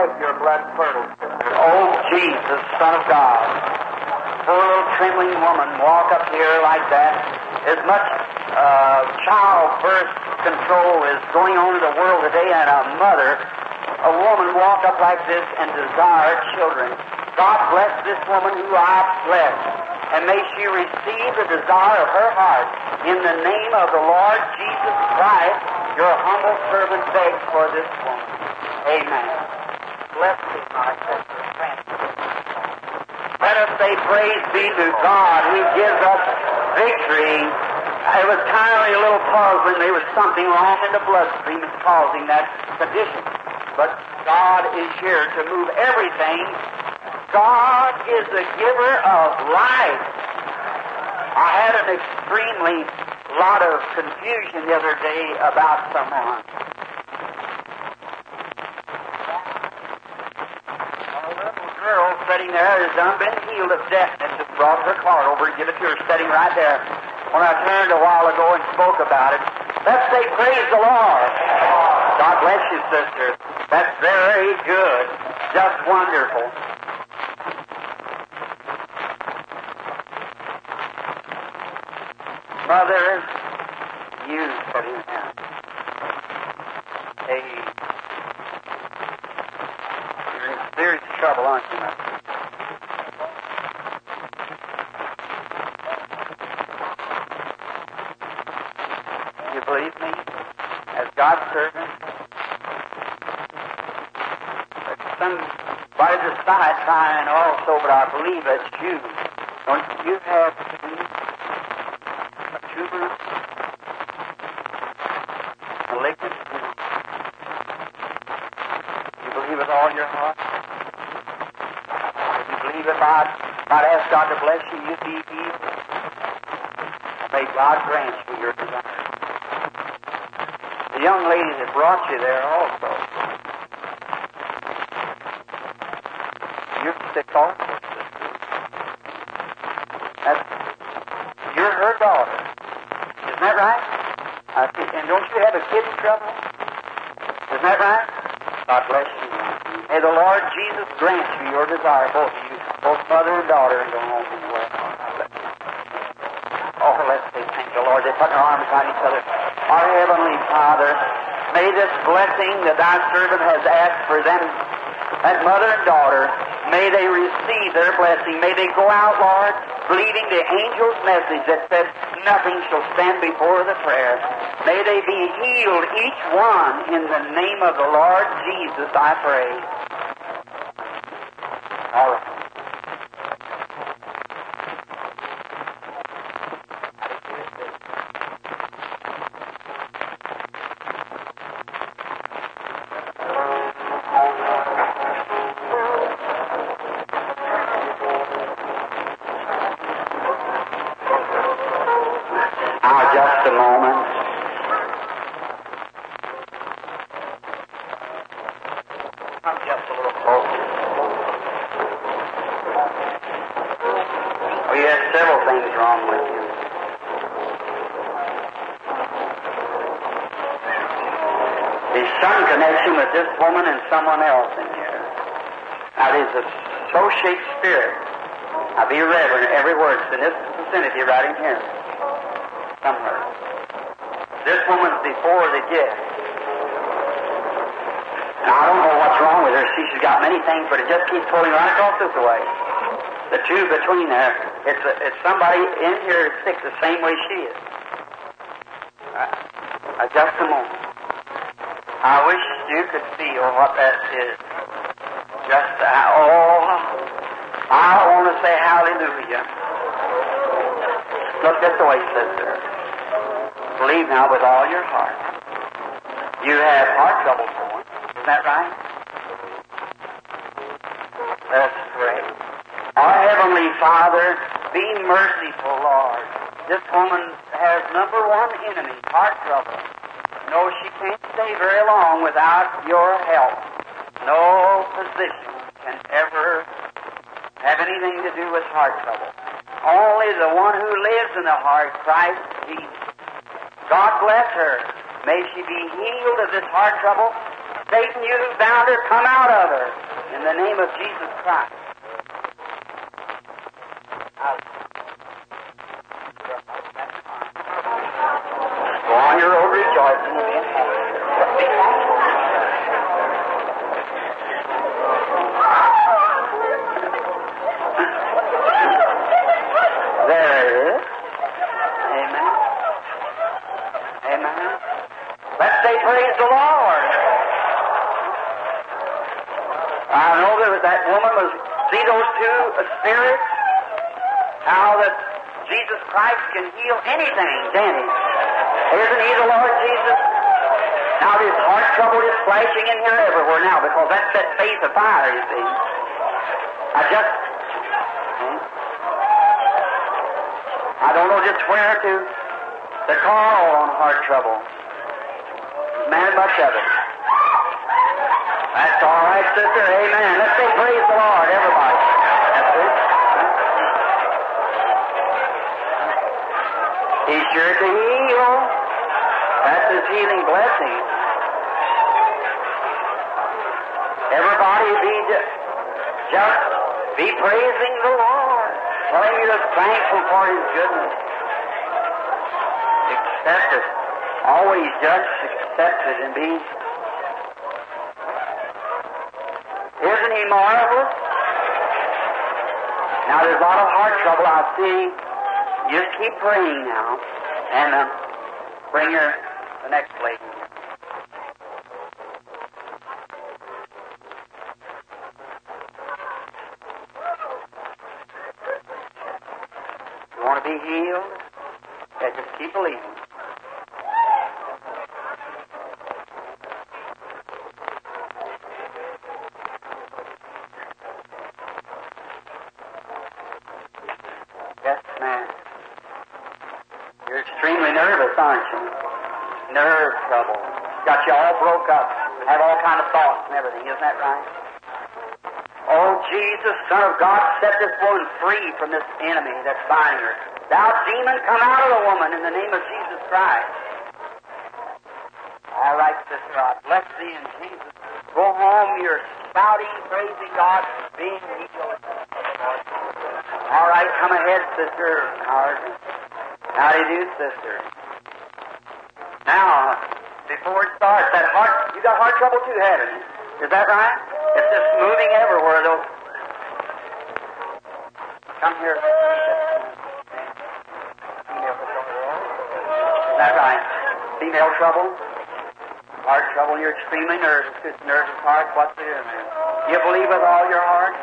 make your blood fertile. Oh, Jesus, Son of God. Poor little trembling woman walk up here like that. As much uh, childbirth control is going on in the world today, and a mother, a woman walk up like this and desire children. God bless this woman who I bless, and may she receive the desire of her heart. In the name of the Lord Jesus Christ, your humble servant begs for this woman. Amen. My sister Let us say praise be to God who gives us victory. It was kind a little pause when There was something wrong in the bloodstream causing that condition. But God is here to move everything. God is the giver of life. I had an extremely lot of confusion the other day about someone. A little girl sitting there has done been healed of deafness. Just brought her card over and give it to her, sitting right there. When I turned a while ago and spoke about it, let's say praise the Lord. God bless you, sister. That's very good. Just wonderful. Mother, you sitting there. Hey, you're in serious trouble, aren't you, mother? You believe me? As God's servant? But somebody's aside trying also, but I believe it's you. Don't you have a tumor? Malignant tumor? You believe with all your heart? If you believe if I'd, I'd ask God to bless you, you'd be healed. May God grant you your desire. The young lady that brought you there also. Sick also, sister. That's, you're her daughter. Isn't that right? I see. And kidney trouble? Isn't that right? God bless you. May the Lord Jesus grant you your desire, both of you, both mother and daughter, and go home and well. Oh, let's say thank the Lord. They put their arms around each other. Our Heavenly Father, may this blessing that thy servant has asked for them, that mother and daughter, may they receive their blessing. May they go out, Lord, believing the angel's message that said, nothing shall stand before the prayer. May they be healed, each one, in the name of the Lord Jesus, I pray. Someone else in here. Now, there's a soul-shaped spirit. Now, be reverent. Every word's in this vicinity right in here. somewhere. This woman's before the gift. Now, I don't know what's wrong with her. See, she's got many things, but it just keeps pulling right across this way. The two between there, it's, a, it's somebody in here sick the same way she is. Uh, just a moment. I wish you could feel what that is. Just, oh, I want to say hallelujah. Look this way, sister. Believe now with all your heart. You have heart trouble for one. Is that right? Let's pray. Our Heavenly Father, be merciful, Lord. This woman has number one enemy, heart trouble. No, she can't stay very long without your help. No physician can ever have anything to do with heart trouble. Only the one who lives in the heart, Christ Jesus. God bless her. May she be healed of this heart trouble. Satan, you who bound her, come out of her. In the name of Jesus Christ. Go on your road rejoicing and being happy. Be thankful. There it is. Amen. Amen. Let's say praise the Lord. I know that that woman was, see those two spirits? How that Jesus Christ can heal anything, can he? Isn't he the Lord Jesus? Now this heart trouble is flashing in here everywhere now because that's that face of fire, you see. I just, hmm? I don't know just where to, to call on heart trouble. Man, much of it. That's all right, sister. Amen. Let's say praise the Lord, everybody. That's it. He's sure to heal. That's his healing blessing. Everybody be just, just be praising the Lord. Tell him you're thankful for his goodness. Accept it. Always just accept it and be. Isn't he marvelous? Now there's a lot of heart trouble I see. Just keep praying now. And uh, bring her the next lady. You want to be healed? Yeah, just keep believing. Yes, ma'am. You're extremely nervous, aren't you? Nerve trouble. Got you all broke up. Have all kind of thoughts and everything. Isn't that right? Oh, Jesus, Son of God, set this woman free from this enemy that's binding her. Thou demon, come out of the woman in the name of Jesus Christ. All right, sister, I bless thee in Jesus. Go home, you're shouting, praising God, being healed. All right, come ahead, sister. How do you do, sister? Now, before it starts, that heart, you got heart trouble too, haven't you? Is that right? It's just moving everywhere. Come here. That right? Female trouble? Heart trouble, you're extremely nervous. Nervous heart. What's it? You believe with all your heart?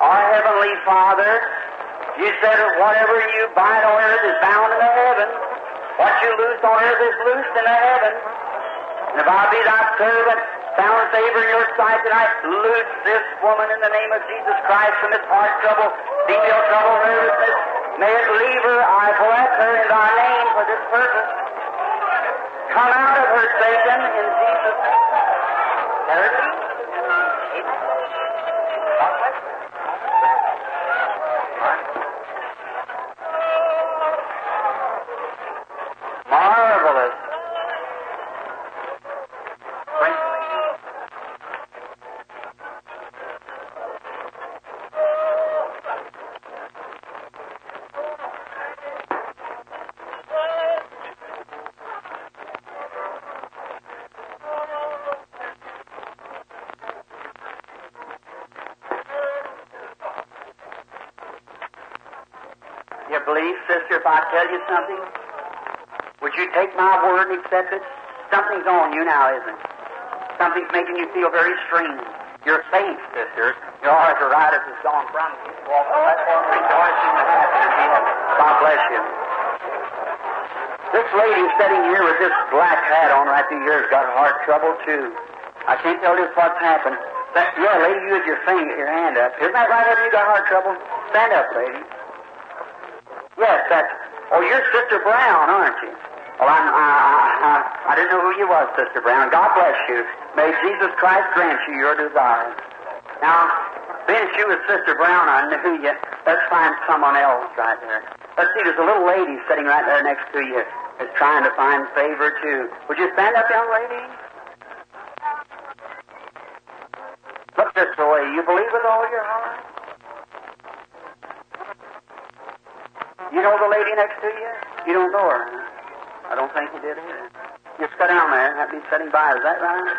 Our Heavenly Father, you said that whatever you bind on earth is bound in the heaven. What you loose on earth is loosed in the heaven. And if I be thy servant, found favor your sight tonight, loose this woman in the name of Jesus Christ from this heart trouble, female trouble, nervousness. May it leave her. I bless her in thy name for this purpose. Come out of her, Satan, in Jesus' name. Tell you something? Would you take my word and accept it? Something's on you now, isn't it? Something's making you feel very strange. You're safe, sister. Your arthritis is gone from you. Walk the platform rejoicing and happy to be happy. God bless you. This lady sitting here with this black hat on right through here has got heart trouble, too. I can't tell you what's happened. That, yeah, lady, you had your finger, your hand up. Isn't that right? Have you got heart trouble? Stand up, lady. Yes, that's. Oh, you're Sister Brown, aren't you? Oh, well, I'm, I, I, I didn't know who you was, Sister Brown. God bless you. May Jesus Christ grant you your desire. Now, being she was Sister Brown, I knew you. Let's find someone else right there. Let's see, there's a little lady sitting right there next to you is trying to find favor, too. Would you stand up, young lady? Look this way. You believe with all your heart? You know the lady next to you? You don't know her. I don't think you did either. Just go down there and have me sitting by. Is that right?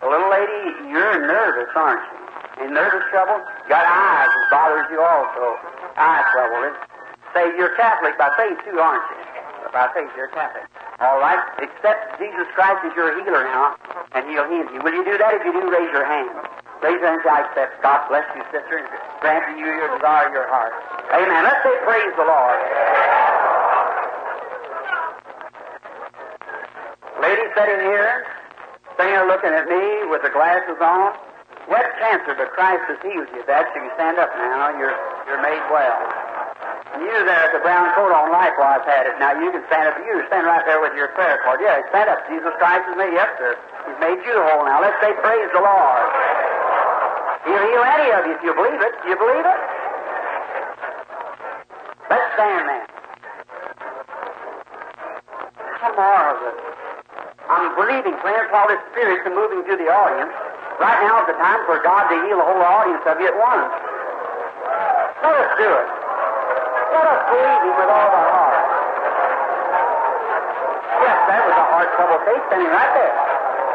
The little lady, you're nervous, aren't you? Any nervous trouble? Got eyes that bothers you also. Eye trouble. Say you're Catholic by faith too, aren't you? By faith, you're Catholic. All right. Accept Jesus Christ as your healer now, and He'll heal you. Will you do that? If you do, raise your hand. Raise your hand. I accept. God bless you, sister, and grant you your desire of your heart. Amen. Let's say praise the Lord. Lady sitting here, sitting here looking at me with the glasses on. What cancer, but Christ has healed you. That's you can stand up now. You're you're made well. And you there with the brown coat on likewise had it. Now you can stand up. You stand right there with your prayer card. Yeah, stand up. Jesus Christ has made. Yes, sir. He's made you whole now. Let's say praise the Lord. He'll heal any of you if you believe it. Do you believe it? Let's stand then. How marvelous. I'm believing, for all the spirits moving through the audience. Right now is the time for God to heal the whole audience of you at once. Let us do it. Let us believe Him with all our heart. Yes, that was a heart trouble case standing right there.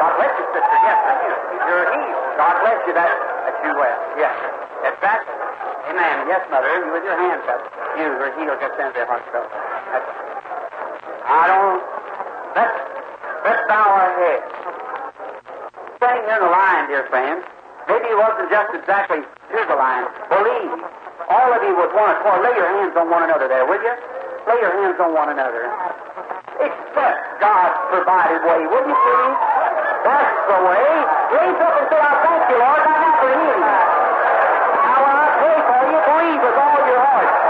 God bless you, sister. Yes, sir. You, you're healed. God bless you. That, that's well. Yes. That's right. Amen. Yes, mother. You with your hands up. You are healed just into heart trouble. That's, I don't. Let's, let's bow our heads. Staying in the line, dear friends. Maybe it wasn't just exactly to the line. Believe. All of you with one accord. Lay your hands on one another there, will you? Lay your hands on one another. Accept God's provided way, will you please? That's the way. Raise up and say, I thank you, Lord, I have for healing. Now, when I pray for you, believe with all your heart.